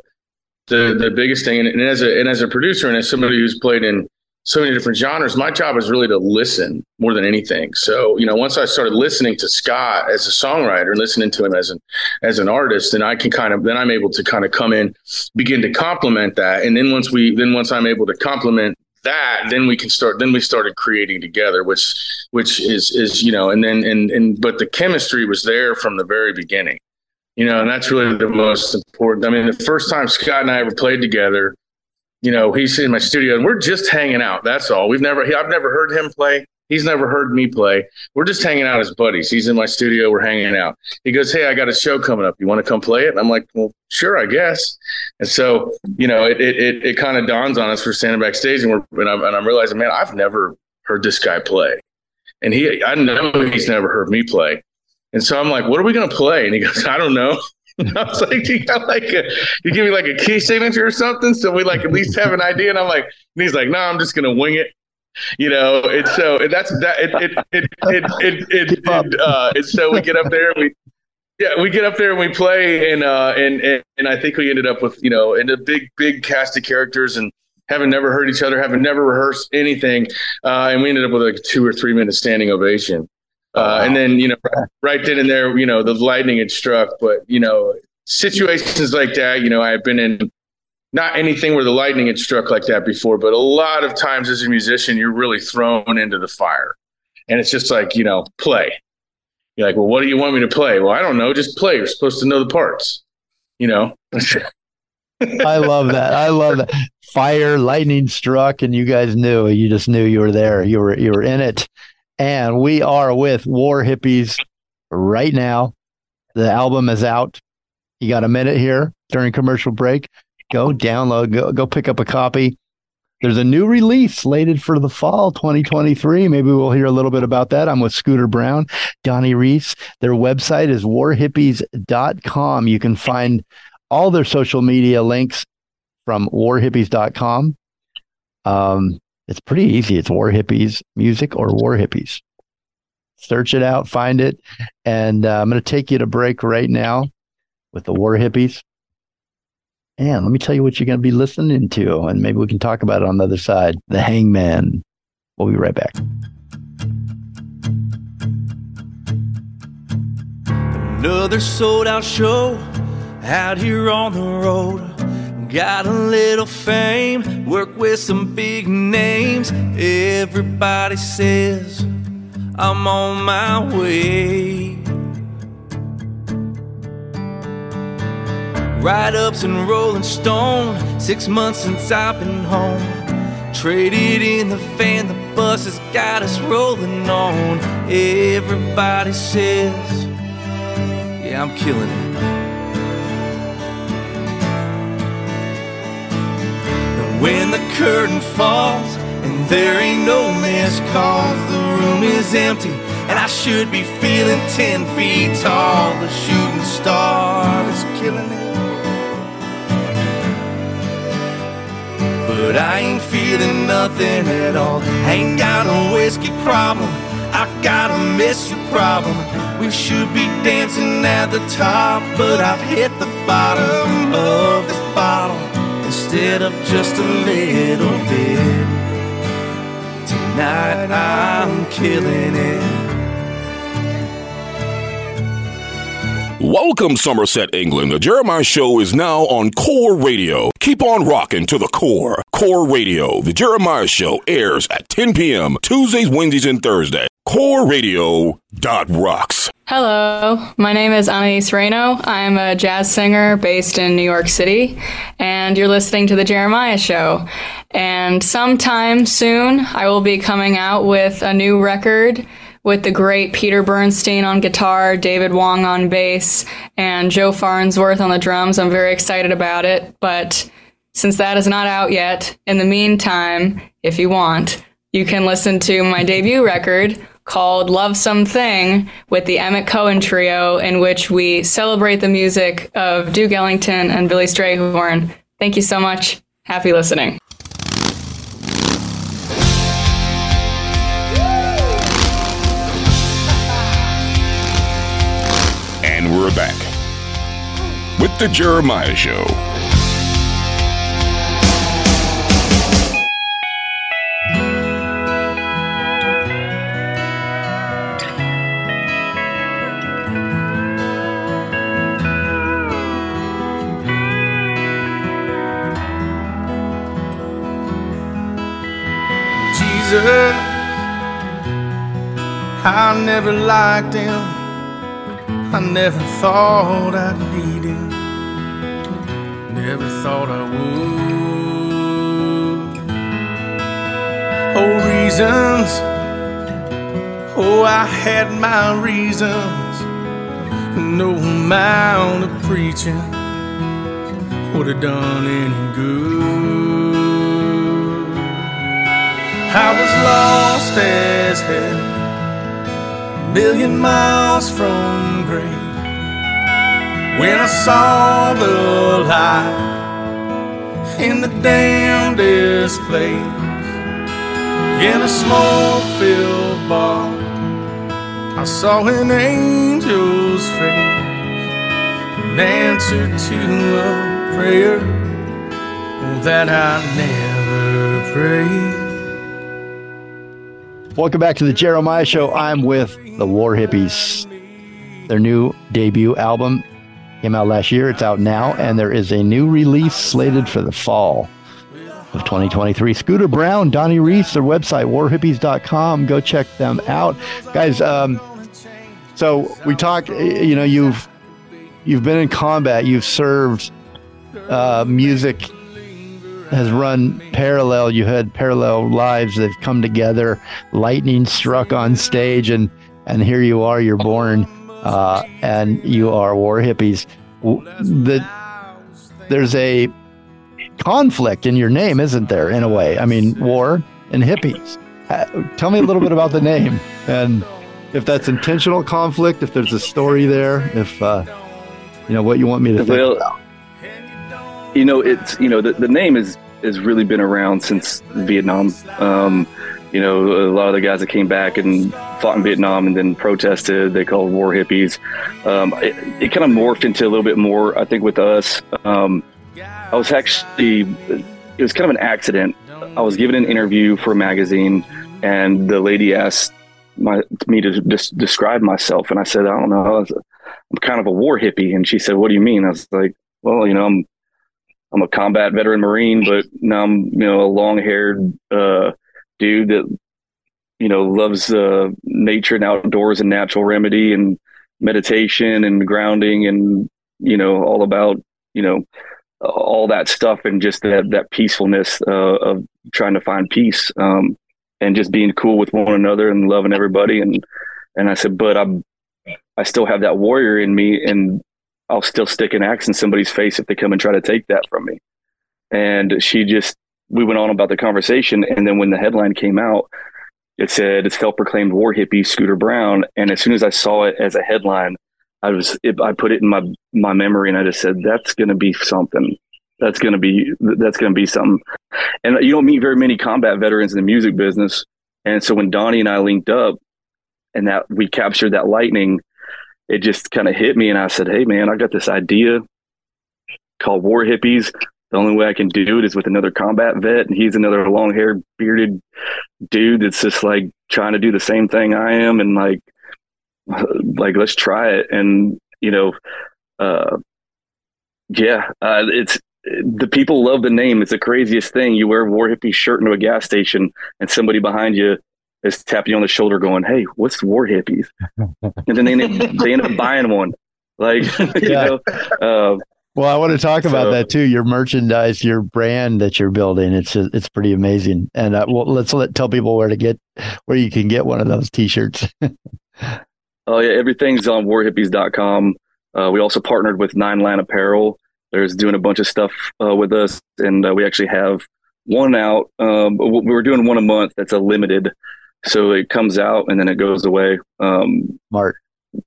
H: the the biggest thing. And, and, as a and as a producer and as somebody who's played in so many different genres, my job is really to listen more than anything. So you know, once I started listening to Scott as a songwriter and listening to him as an as an artist, then I can kind of then I'm able to kind of come in, begin to complement that, and then once we then once I'm able to complement that then we can start then we started creating together which which is is you know and then and and but the chemistry was there from the very beginning you know, and that's really the most important. I mean, the first time Scott and I ever played together, you know, he's in my studio and we're just hanging out. That's all. We've never, I've never heard him play. He's never heard me play. We're just hanging out as buddies. He's in my studio. We're hanging out. He goes, Hey, I got a show coming up. You want to come play it? And I'm like, Well, sure, I guess. And so, you know, it it it, it kind of dawns on us. We're standing backstage and we're and I'm, and I'm realizing, man, I've never heard this guy play. And he, I know he's never heard me play. And so I'm like, what are we going to play? And he goes, I don't know. I was like, you got like a, you give me like a key signature or something, so we like at least have an idea. And I'm like, and he's like, no, I'm just gonna wing it, you know. And so and that's that. It it it it it, it, it uh, and so we get up there, and we yeah, we get up there and we play, and uh, and and and I think we ended up with you know, and a big big cast of characters and having never heard each other, having never rehearsed anything, uh, and we ended up with like two or three minute standing ovation. Uh, and then, you know, right then and there, you know, the lightning had struck. But, you know, situations like that, you know, I've been in not anything where the lightning had struck like that before, but a lot of times as a musician, you're really thrown into the fire. And it's just like, you know, play. You're like, well, what do you want me to play? Well, I don't know. Just play. You're supposed to know the parts, you know?
B: I love that. I love that. Fire, lightning struck, and you guys knew. You just knew you were there. You were you were in it. And we are with War Hippies right now. The album is out. You got a minute here during commercial break. Go download, go, go pick up a copy. There's a new release slated for the fall 2023. Maybe we'll hear a little bit about that. I'm with Scooter Brown, Donnie Reis. Their website is warhippies.com. You can find all their social media links from warhippies.com. Um, it's pretty easy. It's War Hippies Music or War Hippies. Search it out, find it. And uh, I'm going to take you to break right now with the War Hippies. And let me tell you what you're going to be listening to, and maybe we can talk about it on the other side. The Hangman. We'll be right back.
C: Another sold out show out here on the road. Got a little fame, work with some big names. Everybody says I'm on my way. Write ups and Rolling Stone, six months since I've been home. Traded in the van, the bus has got us rolling on. Everybody says, Yeah, I'm killing it. When the curtain falls and there ain't no missed calls, the room is empty and I should be feeling ten feet tall. The shooting star is killing me. But I ain't feeling nothing at all. I ain't got a whiskey problem. I got a you problem. We should be dancing at the top, but I've hit the bottom of this bottle instead of just a little bit. Tonight I'm killing it.
A: Welcome, Somerset, England. The Jeremiah Show is now on Core Radio. Keep on rocking to the core. Core Radio. The Jeremiah Show airs at 10 p.m. Tuesdays, Wednesdays, and Thursdays. Core Radio dot rocks.
I: Hello, my name is Anais Reno. I'm a jazz singer based in New York City, and you're listening to The Jeremiah Show. And sometime soon, I will be coming out with a new record with the great Peter Bernstein on guitar, David Wong on bass, and Joe Farnsworth on the drums. I'm very excited about it, but since that is not out yet, in the meantime, if you want, you can listen to my debut record called Love Something with the Emmett Cohen Trio, in which we celebrate the music of Duke Ellington and Billy Strayhorn. Thank you so much. Happy listening.
A: And we're back with The Jeremiah Show.
C: I never liked him. I never thought I'd need him. Never thought I would. Oh, reasons. Oh, I had my reasons. No amount of preaching would have done any good. I was lost as hell, a million miles from great. When I saw the light in the damnedest place, in a smoke-filled bar, I saw an angel's face, an answer to a prayer that I never prayed.
B: Welcome back to the Jeremiah Show. I'm with the War Hippies. Their new debut album came out last year. It's out now, and there is a new release slated for the fall of 2023. Scooter Brown, Donnie Reis, their website, warhippies.com. Go check them out. Guys, um, so we talked, you know, you've you've been in combat, you've served uh, music has run parallel. You had parallel lives that have come together. Lightning struck on stage, and and here you are. You're born, uh, and you are war hippies. The there's a conflict in your name, isn't there? In a way, I mean, war and hippies. Tell me a little bit about the name and if that's intentional conflict, if there's a story there, if uh, you know what you want me to think
G: Well,
B: about.
G: You know it's you know the, the name has has really been around since Vietnam. Um, you know, a lot of the guys that came back and fought in Vietnam and then protested, they called war hippies. Um, it, it kind of morphed into a little bit more, I think, with us. Um, I was actually, it was kind of an accident. I was given an interview for a magazine, and the lady asked my, me to just describe myself, and I said, I don't know, I was a, I'm kind of a war hippie. And she said, What do you mean? I was like, Well, you know, I'm I'm a combat veteran Marine, but now I'm, you know, a long haired uh, dude that, you know, loves uh, nature and outdoors and natural remedy and meditation and grounding and, you know, all about, you know, all that stuff and just that, that peacefulness uh, of trying to find peace um, and just being cool with one another and loving everybody. And, and I said, but I'm, I still have that warrior in me and I'll still stick an axe in somebody's face if they come and try to take that from me. And she just, we went on about the conversation. And then when the headline came out, it said, it's self proclaimed war hippie Scooter Brown. And as soon as I saw it as a headline, I was, it, I put it in my, my memory and I just said, that's going to be something. That's going to be, that's going to be something. And you don't meet very many combat veterans in the music business. And so when Donnie and I linked up and that we captured that lightning, it just kind of hit me and I said, Hey man, I got this idea called War Hippies. The only way I can do it is with another combat vet. And he's another long haired, bearded dude that's just like trying to do the same thing I am. And like, like, let's try it. And, you know, uh, yeah, uh, it's the people love the name. It's the craziest thing. You wear a War Hippie shirt into a gas station, and somebody behind you is tapping you on the shoulder, going, "Hey, what's War Hippies?" and then they they end up buying one. Like, you know, uh,
B: well, I want to talk about that too. Your merchandise, your brand that you're building. It's it's pretty amazing. And uh, well, let's let tell people where to get where you can get one of those T-shirts.
G: oh yeah, everything's on warhippies.com. Uh, we also partnered with Nine Line Apparel. There's doing a bunch of stuff uh, with us, and uh, we actually have one out. Um, we were doing one a month. That's a limited, so it comes out and then it goes away. Um,
B: Smart.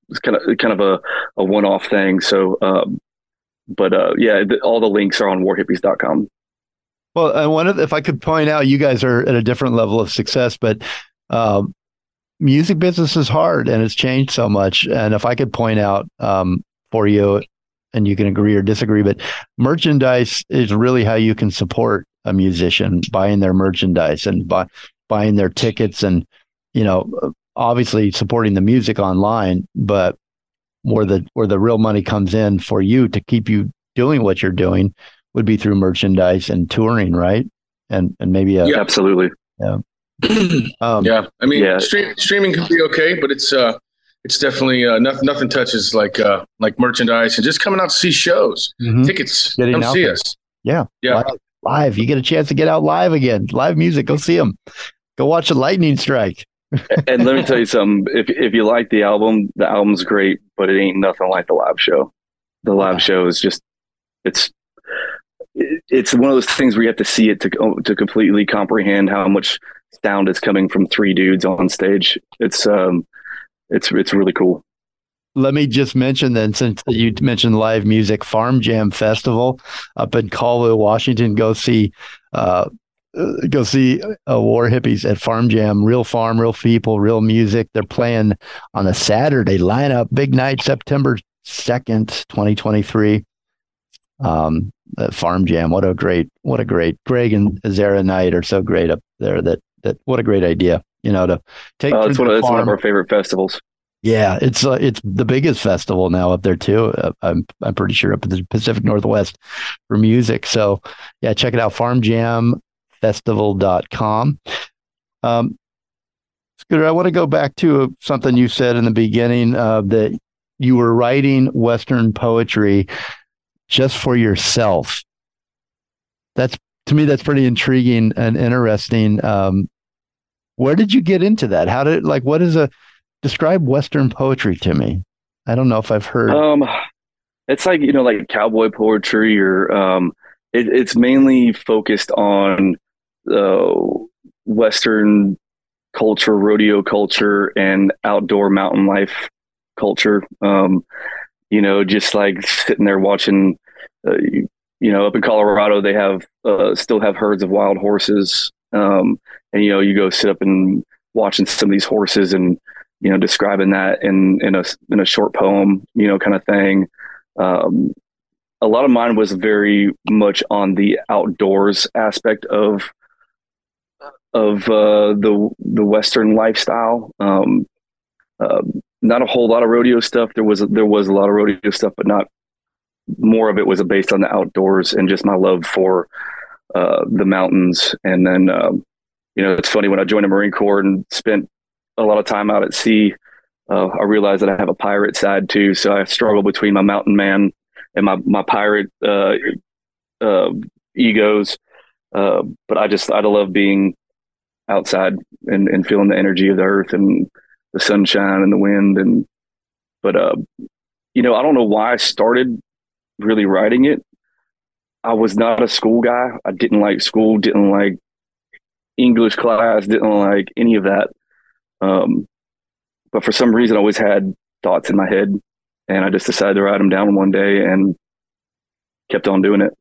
G: It's kind of kind of a, a one off thing. So um, but uh, yeah, the, all the links are on warhippies.com.
B: Well, and one of, if I could point out, you guys are at a different level of success, but um, music business is hard and it's changed so much. And if I could point out um, for you, and you can agree or disagree, but merchandise is really how you can support a musician buying their merchandise and buy, buying their tickets and you know obviously supporting the music online but where the where the real money comes in for you to keep you doing what you're doing would be through merchandise and touring, right? And and maybe a,
G: yeah, absolutely.
B: Yeah.
H: um, yeah. I mean, yeah. Stream, streaming can be okay, but it's uh, it's definitely uh, nothing. Nothing touches like uh, like merchandise and just coming out to see shows, mm-hmm. tickets. Getting come see there. us.
B: Yeah,
H: yeah.
B: Live, live, you get a chance to get out live again. Live music. Go see them. Go watch a lightning strike
G: and let me tell you something. If if you like the album, the album's great, but it ain't nothing like the live show. The live show is just it's it's one of those things where you have to see it to to completely comprehend how much sound is coming from three dudes on stage. It's um it's it's really cool.
B: Let me just mention then, since you mentioned live music, Farm Jam Festival up in Colville, Washington. Go see uh, uh, go see uh, War Hippies at Farm Jam. Real farm, real people, real music. They're playing on a Saturday lineup, big night, September second, twenty twenty three. Um, Farm Jam. What a great, what a great. Greg and Zara Knight are so great up there. That that what a great idea. You know to take.
G: Oh, it's one, of, one of our favorite festivals.
B: Yeah, it's uh, it's the biggest festival now up there too. Uh, I'm I'm pretty sure up in the Pacific Northwest for music. So yeah, check it out. Farm Jam festival.com. Um, Scooter, I want to go back to something you said in the beginning uh, that you were writing Western poetry just for yourself. That's to me, that's pretty intriguing and interesting. Um, where did you get into that? How did like what is a describe Western poetry to me? I don't know if I've heard.
G: Um, it's like you know, like cowboy poetry, or um, it, it's mainly focused on uh, Western culture, rodeo culture, and outdoor mountain life culture. Um, you know, just like sitting there watching, uh, you, know, up in Colorado, they have uh, still have herds of wild horses. Um, and, you know, you go sit up and watching some of these horses and, you know, describing that in, in a, in a short poem, you know, kind of thing. Um, a lot of mine was very much on the outdoors aspect of of uh, the the Western lifestyle. Um, uh, not a whole lot of rodeo stuff. There was there was a lot of rodeo stuff, but not more of it was based on the outdoors and just my love for uh, the mountains. And then um, you know, it's funny when I joined the Marine Corps and spent a lot of time out at sea. Uh, I realized that I have a pirate side too, so I struggle between my mountain man and my my pirate uh, uh, egos. But I just I love being outside and, and feeling the energy of the earth and the sunshine and the wind and but uh you know i don't know why i started really writing it. I was not a school guy. I didn't like school didn't like english class didn't like any of that. Um but for some reason i always had thoughts in my head and i just decided to write them down one day and kept on doing it.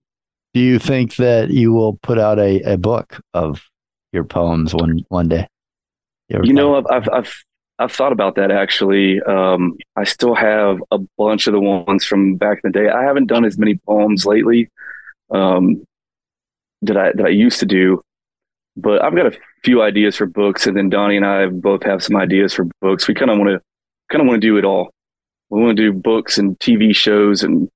B: Do you think that you will put out a, a book of your poems one one day?
G: You, you know, I've, I've, I've I've thought about that actually. Um, I still have a bunch of the ones from back in the day. I haven't done as many poems lately um, that I that I used to do, but I've got a few ideas for books, and then Donnie and I both have some ideas for books. We kind of want to kind of want to do it all. We want to do books and TV shows and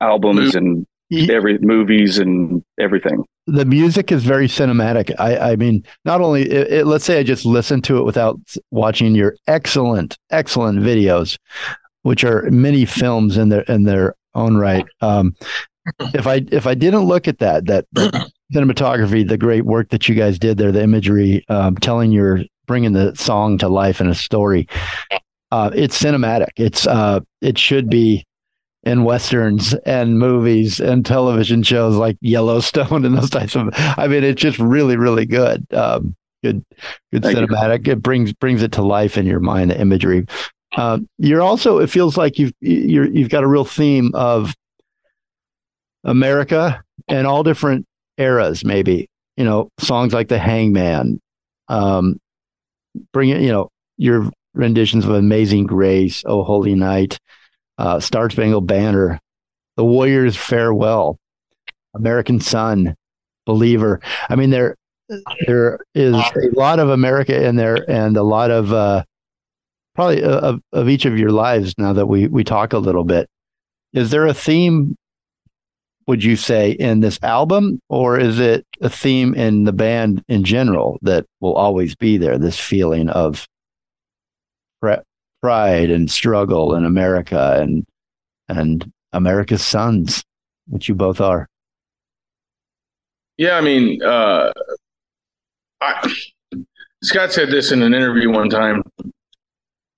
G: albums and every movies and everything.
B: The music is very cinematic. I, I mean, not only it, it, let's say I just listen to it without watching your excellent, excellent videos, which are many films in their in their own right. Um, if I if I didn't look at that that, that cinematography, the great work that you guys did there, the imagery, um, telling your bringing the song to life in a story, uh, it's cinematic. It's uh, it should be in westerns and movies and television shows like Yellowstone and those types of. I mean, it's just really, really good. Um, good, good Thank cinematic. You. It brings brings it to life in your mind. The imagery. Uh, you're also. It feels like you've you're, you've got a real theme of America and all different eras. Maybe you know songs like the Hangman. Um, bring it. You know your renditions of Amazing Grace, Oh Holy Night uh, Star Spangled Banner, The Warriors Farewell, American Son, Believer. I mean, there there is a lot of America in there, and a lot of uh, probably uh, of, of each of your lives. Now that we we talk a little bit, is there a theme? Would you say in this album, or is it a theme in the band in general that will always be there? This feeling of pride and struggle in America and and America's sons, which you both are.
H: Yeah, I mean, uh, I, Scott said this in an interview one time,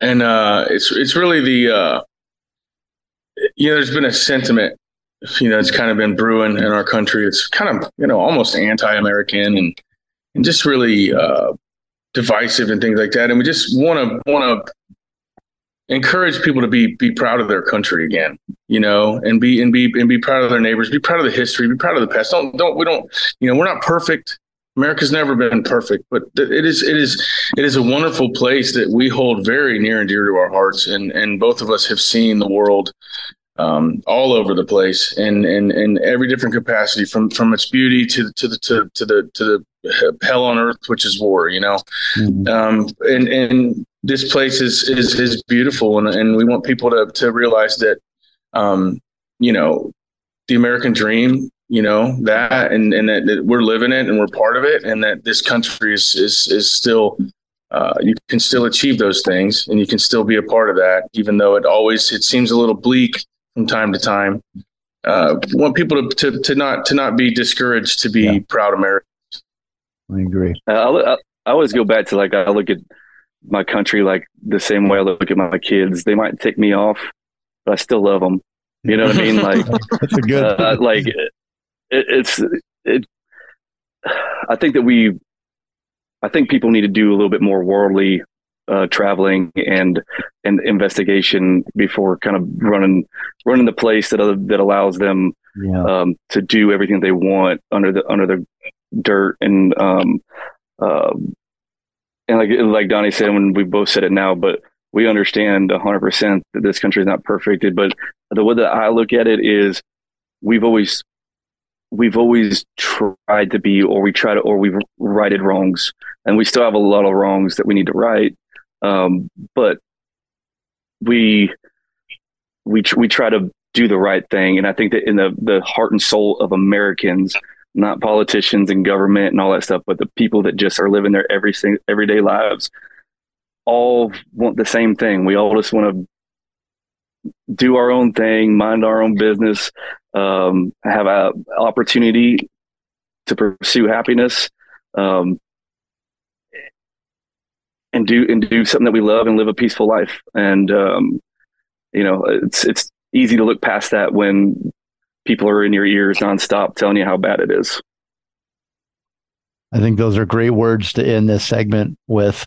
H: and uh, it's it's really the uh, you know there's been a sentiment you know it's kind of been brewing in our country. It's kind of you know almost anti-American and and just really uh, divisive and things like that. And we just want to want to encourage people to be be proud of their country again, you know, and be and be and be proud of their neighbors, be proud of the history, be proud of the past. Don't don't we don't you know we're not perfect. America's never been perfect, but it is it is it is a wonderful place that we hold very near and dear to our hearts, and and both of us have seen the world um, all over the place and in, in, in every different capacity from from its beauty to to the to, to the to the hell on earth which is war you know mm-hmm. um, and and this place is is is beautiful, and and we want people to to realize that, um, you know, the American dream, you know that, and and that, that we're living it and we're part of it, and that this country is is is still. Uh, you can still achieve those things, and you can still be a part of that, even though it always it seems a little bleak from time to time. Uh, want people to, to to not to not be discouraged, to be yeah. proud Americans.
B: I agree.
G: Uh, I, I always go back to like I look at my country like the same way I look at my kids. They might tick me off, but I still love them. You know what I mean? Like,
B: that's a good.
G: Uh, like, it, it's it. I think that we, I think people need to do a little bit more worldly uh, traveling and and investigation before kind of running running the place that uh, that allows them yeah. um, to do everything they want under the under the dirt and um, uh, and like like Donnie said when we both said it now, but we understand hundred percent that this country is not perfect. But the way that I look at it is, we've always we've always tried to be, or we try to, or we've righted wrongs, and we still have a lot of wrongs that we need to right. Um, but we we we try to do the right thing, and I think that in the the heart and soul of Americans, not politicians and government and all that stuff, but the people that just are living their every everyday lives, all want the same thing. We all just want to do our own thing, mind our own business, um, have an opportunity to pursue happiness, um, and do and do something that we love and live a peaceful life. And um, you know, it's it's easy to look past that when people are in your ears nonstop telling you how bad it is.
B: I think those are great words to end this segment with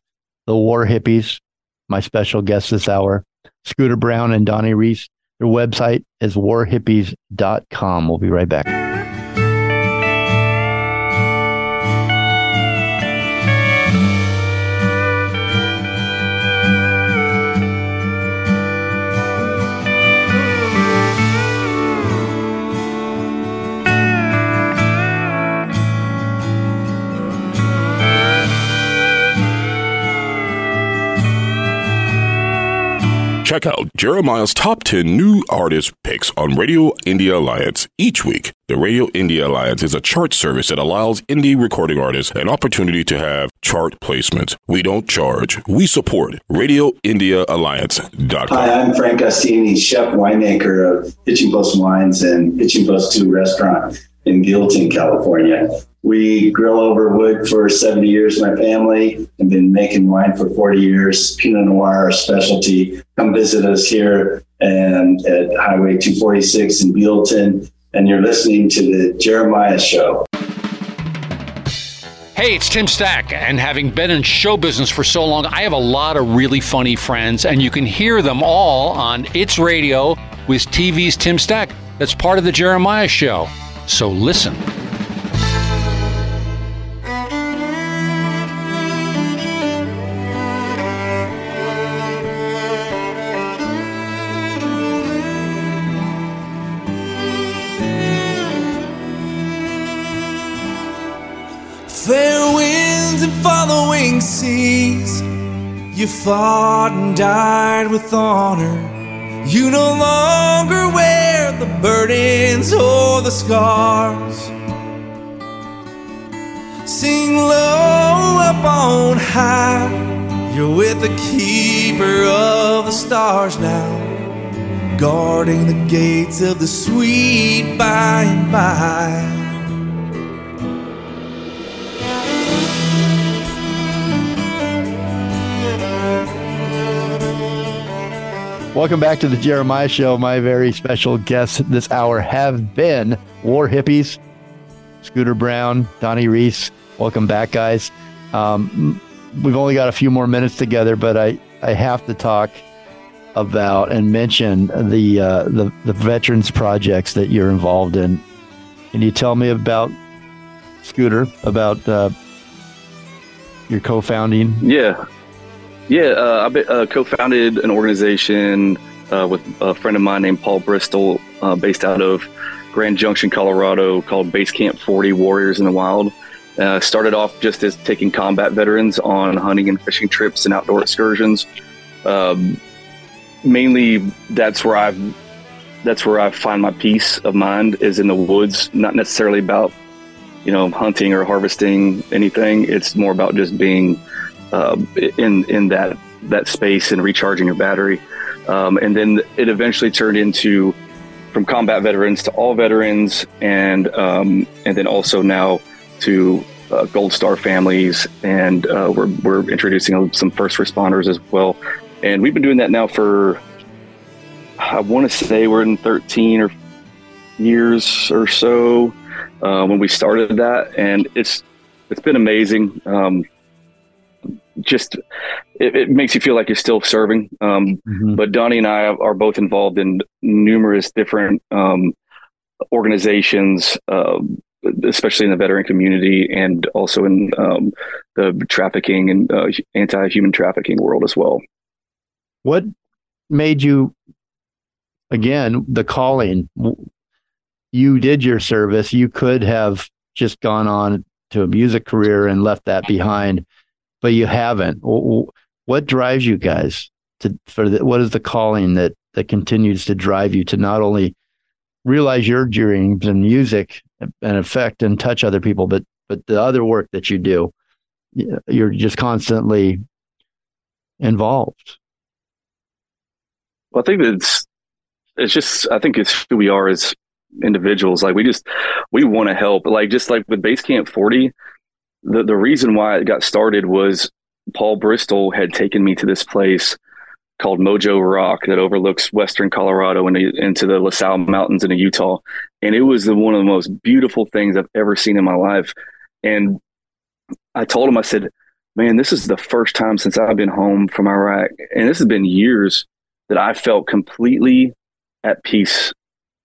B: the War Hippies, my special guest this hour, Scooter Brown and Donnie Reis. Their website is warhippies.com. We'll be right back.
A: Check out Jeremiah's top 10 new artist picks on Radio Indie Alliance each week. The Radio Indie Alliance is a chart service that allows indie recording artists an opportunity to have chart placements. We don't charge, we support. Radio Indie RadioIndieAlliance.com.
J: Hi, I'm Frank Ostini, chef winemaker of Hitching Post Wines and Hitching Post 2 restaurant in Buellton, California. We grill over wood for 70 years, my family, and been making wine for 40 years. Pinot Noir, our specialty. Come visit us here and at Highway 246 in Buellton. And you're listening to the Jeremiah Show.
F: Hey, it's Tim Stack, and having been in show business for so long, I have a lot of really funny friends, and you can hear them all on It's Radio with TV's Tim Stack. That's part of the Jeremiah Show. So listen.
C: Seas, you fought and died with honor. You no longer wear the burdens or the scars. Sing low up on high, you're with the keeper of the stars now, guarding the gates of the sweet by and by.
B: Welcome back to the Jeremiah Show. My very special guests this hour have been War Hippies, Scooter Brown, Donnie Reis. Welcome back, guys. Um, we've only got a few more minutes together, but I, I have to talk about and mention the, uh, the the veterans projects that you're involved in. Can you tell me about Scooter, about uh, your co-founding?
G: Yeah, yeah, uh, I uh, co-founded an organization uh, with a friend of mine named Paul Bristol, uh, based out of Grand Junction, Colorado, called Base Camp 40 Warriors in the Wild. Uh, started off just as taking combat veterans on hunting and fishing trips and outdoor excursions. Um, mainly, that's where I've that's where I find my peace of mind is in the woods. Not necessarily about you know hunting or harvesting anything. It's more about just being uh, in in that that space and recharging your battery. Um, and then it eventually turned into from combat veterans to all veterans, and um, and then also now to uh, Gold Star families, and uh, we're we're introducing some first responders as well. And we've been doing that now for I want to say we're in 13 or years or so uh, when we started that, and it's it's been amazing. Um, just it, it, makes you feel like you're still serving. Um, mm-hmm. But Donnie and I are both involved in numerous different um, organizations, uh, especially in the veteran community and also in um, the trafficking and uh, anti-human trafficking world as well.
B: What made you, again, the calling? You did your service. You could have just gone on to a music career and left that behind but you haven't. What drives you guys to for the, what is the calling that that continues to drive you to not only realize your dreams and music and affect and touch other people, but but the other work that you do, you're just constantly involved.
G: Well, I think it's it's just I think it's who we are as individuals. Like we just we want to help. Like just like with Base Camp Forty, the, the reason why it got started was Paul Bristol had taken me to this place called Mojo Rock that overlooks western Colorado and into the La Sal Mountains in Utah. And it was the, one of the most beautiful things I've ever seen in my life. And I told him, I said, man, this is the first time since I've been home from Iraq. And this has been years that I felt completely at peace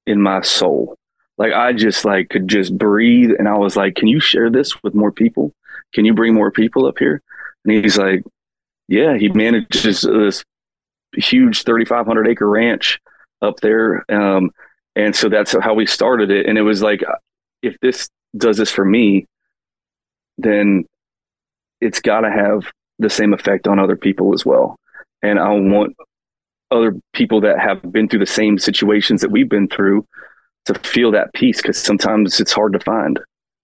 G: in my soul. Like I just like could just breathe. And I was like, can you share this with more people? Can you bring more people up here? And he's like, yeah, he manages this huge 3,500 acre ranch up there. Um, and so that's how we started it. And it was like, if this does this for me, then it's got to have the same effect on other people as well. And I want other people that have been through the same situations that we've been through to feel that peace because sometimes it's hard to find.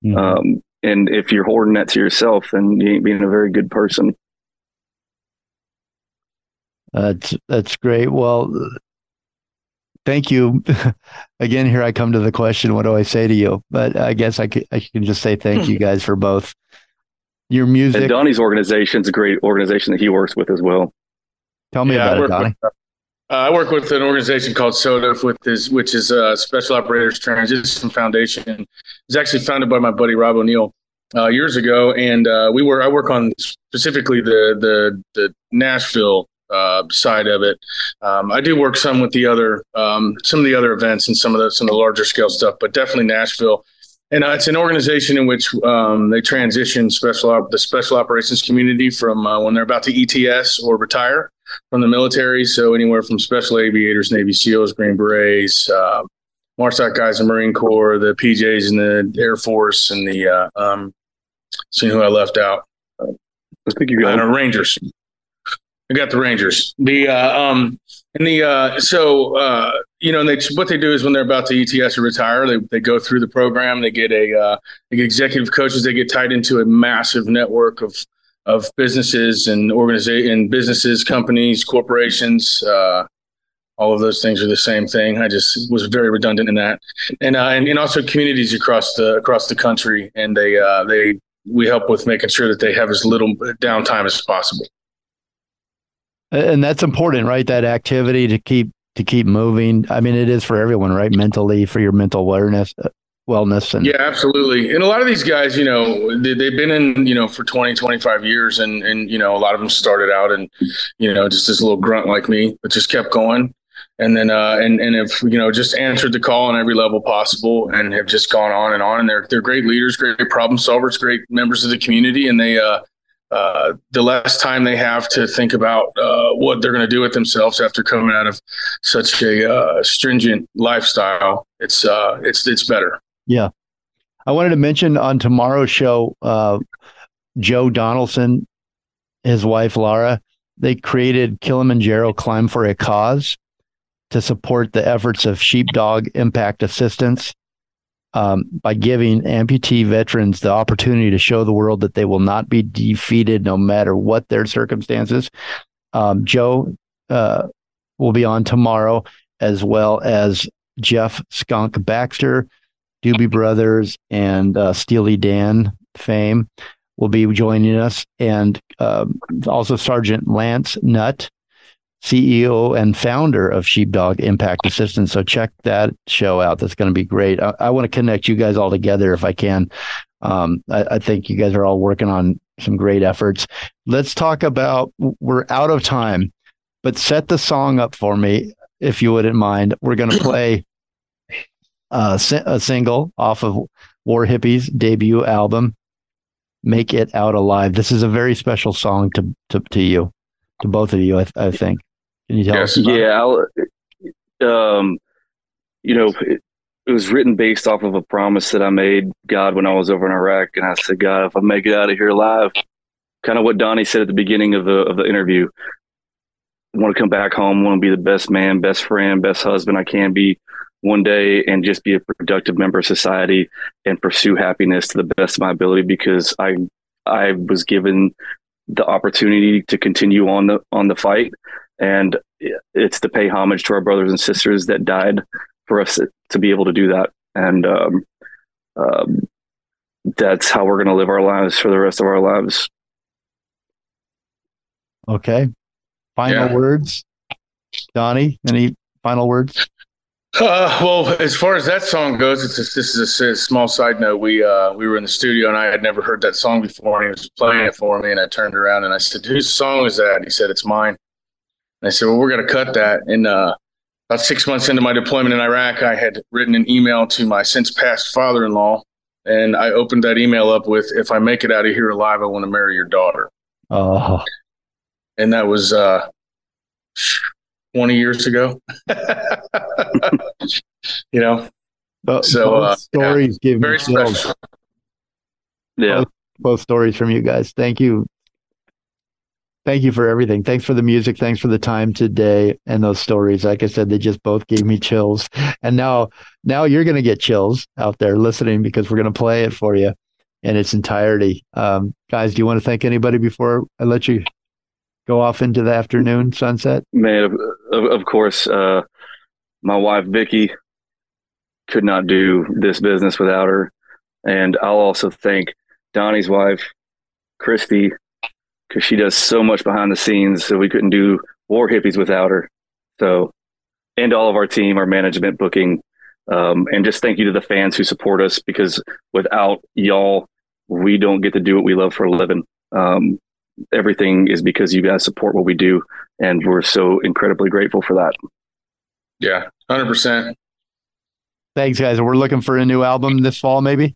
G: Mm-hmm. Um, and if you're hoarding that to yourself, then you ain't being a very good person.
B: That's that's great. Well, thank you again. Here I come to the question: What do I say to you? But I guess I can, I can just say thank you guys for both your music.
G: And Donnie's organization is a great organization that he works with as well.
B: Tell me yeah, about it, Donnie.
H: With, uh, I work with an organization called SOTF, with which is a Special Operators Transition Foundation. It's actually founded by my buddy Rob O'Neill uh, years ago, and uh, we were I work on specifically the the the Nashville uh, side of it. Um, I do work some with the other um, some of the other events and some of the some of the larger scale stuff, but definitely Nashville. And uh, it's an organization in which um, they transition special op- the special operations community from uh, when they're about to ETS or retire from the military. So anywhere from special aviators, Navy SEALs, Green Berets, uh, MARSOC guys, in the Marine Corps, the PJs, and the Air Force, and the uh, um, seeing who I left out.
G: I think you got
H: uh, Rangers. I got the Rangers. The uh, um and the uh, so uh, you know, and they what they do is when they're about to ETS or retire, they they go through the program. They get a uh, executive coaches. They get tied into a massive network of of businesses and organization businesses, companies, corporations. Uh, all of those things are the same thing. I just was very redundant in that, and uh, and, and also communities across the across the country, and they uh, they we help with making sure that they have as little downtime as possible.
B: And that's important right? That activity to keep to keep moving. I mean it is for everyone right? Mentally for your mental awareness wellness and
H: yeah absolutely. And a lot of these guys you know they, have been in you know for 20 25 years and and you know a lot of them started out and you know just this little grunt like me but just kept going. And then uh and and have you know just answered the call on every level possible and have just gone on and on. And they're they're great leaders great problem solvers great members of the community. And they uh uh, the less time they have to think about uh, what they're going to do with themselves after coming out of such a uh, stringent lifestyle, it's uh, it's it's better.
B: Yeah, I wanted to mention on tomorrow's show, uh, Joe Donaldson, his wife Laura, they created Kilimanjaro Climb for a Cause to support the efforts of Sheepdog Impact Assistance um, by giving amputee veterans the opportunity to show the world that they will not be defeated no matter what their circumstances. Um, Joe uh, will be on tomorrow, as well as Jeff Skunk Baxter, Doobie Brothers, and uh, Steely Dan fame will be joining us, and um, also Sergeant Lance Nutt CEO and founder of Sheepdog Impact Assistance. So check that show out. That's going to be great. I, I want to connect you guys all together if I can. Um, I, I, think you guys are all working on some great efforts. Let's talk about. We're out of time, but set the song up for me if you wouldn't mind. We're going to play uh, a single off of War Hippies' debut album, "Make It Out Alive." This is a very special song to to, to you, to both of you. I, I think. Can you tell yes. us?
G: yeah, um, you know, it, it, was written based off of a promise that I made God when I was over in Iraq, and I said, God, if I make it out of here alive, kind of what Donnie said at the beginning of the of the interview. I want to come back home, want to be the best man, best friend, best husband I can be one day and just be a productive member of society and pursue happiness to the best of my ability because I I was given the opportunity to continue on the on the fight. And it's to pay homage to our brothers and sisters that died for us to be able to do that. And um, um, that's how we're going to live our lives for the rest of our lives.
B: Okay. Final yeah. words? Donnie any final words
H: uh, well, as far as that song goes, it's just, this is a, a, small side note. We uh, we were in the studio and I had never heard that song before, and he was playing it for me. And I turned around and I said, "Whose song is that?" And he said, "It's mine." And I said, well, we're going to cut that. And uh, about six months into my deployment in Iraq, I had written an email to my since passed father in law. And I opened that email up with, if I make it out of here alive, I want to marry your daughter.
B: Oh.
H: And that was uh, 20 years ago. you know?
B: But so uh, stories yeah, give very special.
G: Yeah.
B: Both, both stories from you guys. Thank you Thank you for everything. Thanks for the music. Thanks for the time today and those stories. Like I said, they just both gave me chills. And now, now you're going to get chills out there listening because we're going to play it for you in its entirety. Um, guys, do you want to thank anybody before I let you go off into the afternoon sunset?
G: Man, of, of course, uh, my wife Vicky could not do this business without her, and I'll also thank Donnie's wife, Christy, because she does so much behind the scenes. So we couldn't do War Hippies without her. So, and all of our team, our management, booking, um, and just thank you to the fans who support us because without y'all, we don't get to do what we love for a living. Um, everything is because you guys support what we do, and we're so incredibly grateful for that.
H: Yeah, hundred percent.
B: Thanks, guys. We're looking for a new album this fall, maybe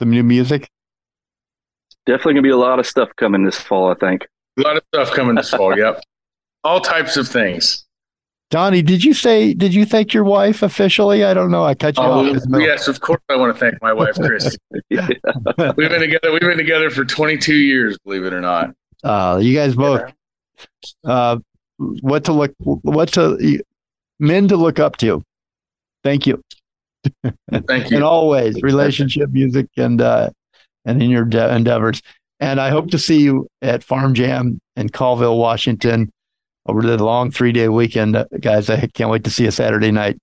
B: some new music.
G: Definitely gonna be a lot of stuff coming this fall. I think
H: a lot of stuff coming this fall. Yep, all types of things.
B: Donnie, did you say did you thank your wife officially? I don't know. I cut you oh, off.
H: Yes, of course. I want to thank my wife, Christy. yeah. We've been together. We've been together for 22 years. Believe it or not.
B: Uh, you guys both. Yeah. Uh, what to look? What to men to look up to? Thank you.
H: Thank you.
B: in all ways, relationship, music, and uh, and in your de- endeavors. And I hope to see you at Farm Jam in Colville, Washington over the long three day weekend, uh, guys. I can't wait to see you Saturday night.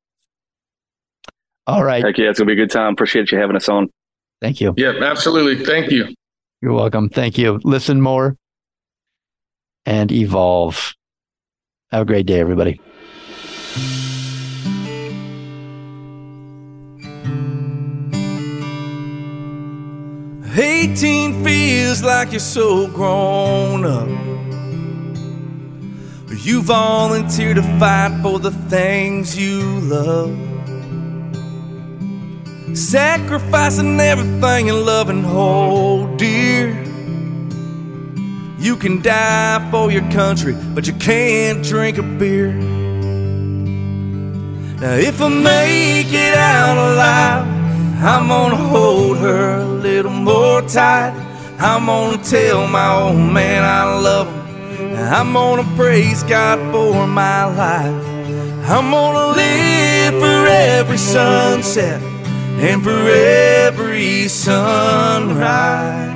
B: All right.
G: Heck yeah, it's gonna be a good time. Appreciate you having us on.
B: Thank you.
H: Yep, absolutely. Thank you.
B: You're welcome. Thank you. Listen more and evolve. Have a great day, everybody.
C: Eighteen feels like you're so grown up. You volunteer to fight for the things you love. Sacrificing everything you love and hold dear. You can die for your country, but you can't drink a beer. Now, if I make it out alive, I'm gonna hold her a little more tight. I'm gonna tell my old man I love him. I'm gonna praise God for my life. I'm gonna live for every sunset and for every sunrise.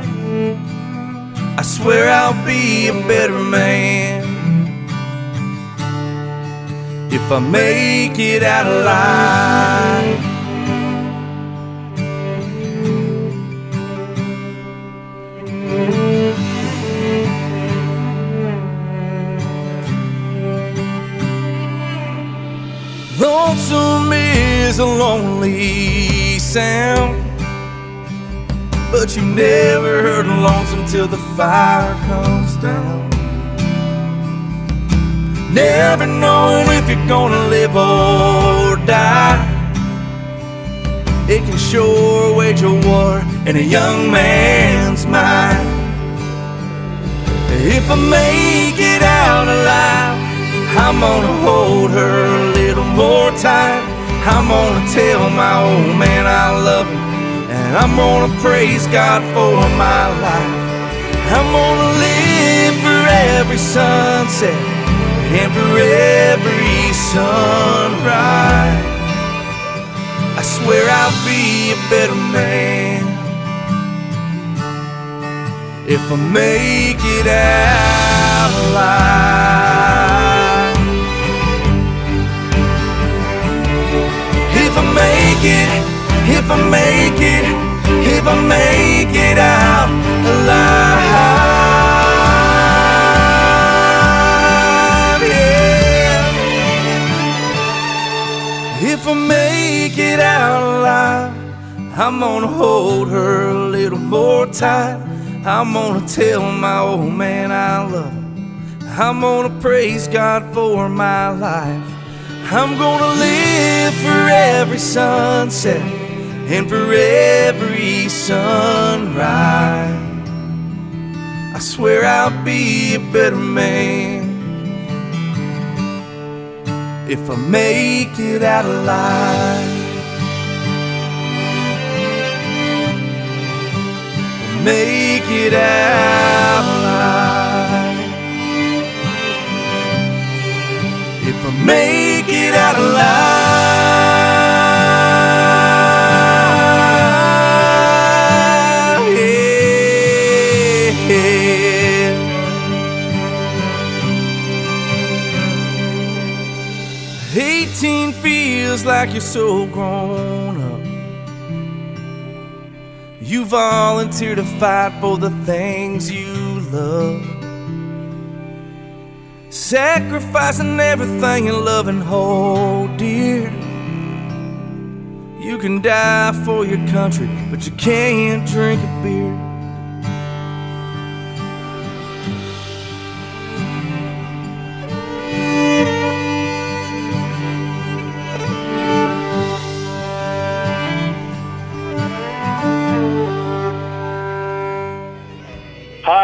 C: I swear I'll be a better man if I make it out alive. Lonesome is a lonely sound. But you never heard lonesome till the fire comes down. Never knowing if you're gonna live or die. It can sure wage a war in a young man's mind. If I make it out alive, I'm gonna hold her a little more tight. I'm gonna tell my old man I love him, and I'm gonna praise God for my life. I'm gonna live for every sunset and for every sunrise. I swear I'll be a better man if I make it out I'm gonna tell my old man I love him. I'm gonna praise God for my life. I'm gonna live for every sunset and for every sunrise. I swear I'll be a better man if I make it out alive. make it out alive. If I make it out alive, yeah. Eighteen feels like you're so grown. Volunteer to fight for the things you love. Sacrificing everything you love and hold dear. You can die for your country, but you can't drink a beer.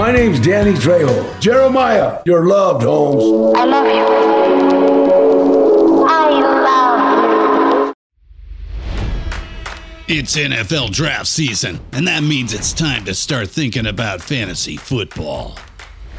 C: My
K: name's Danny Trejo. Jeremiah, you're loved, Holmes.
L: I love you. I love you.
M: It's NFL draft season, and that means it's time to start thinking about fantasy football.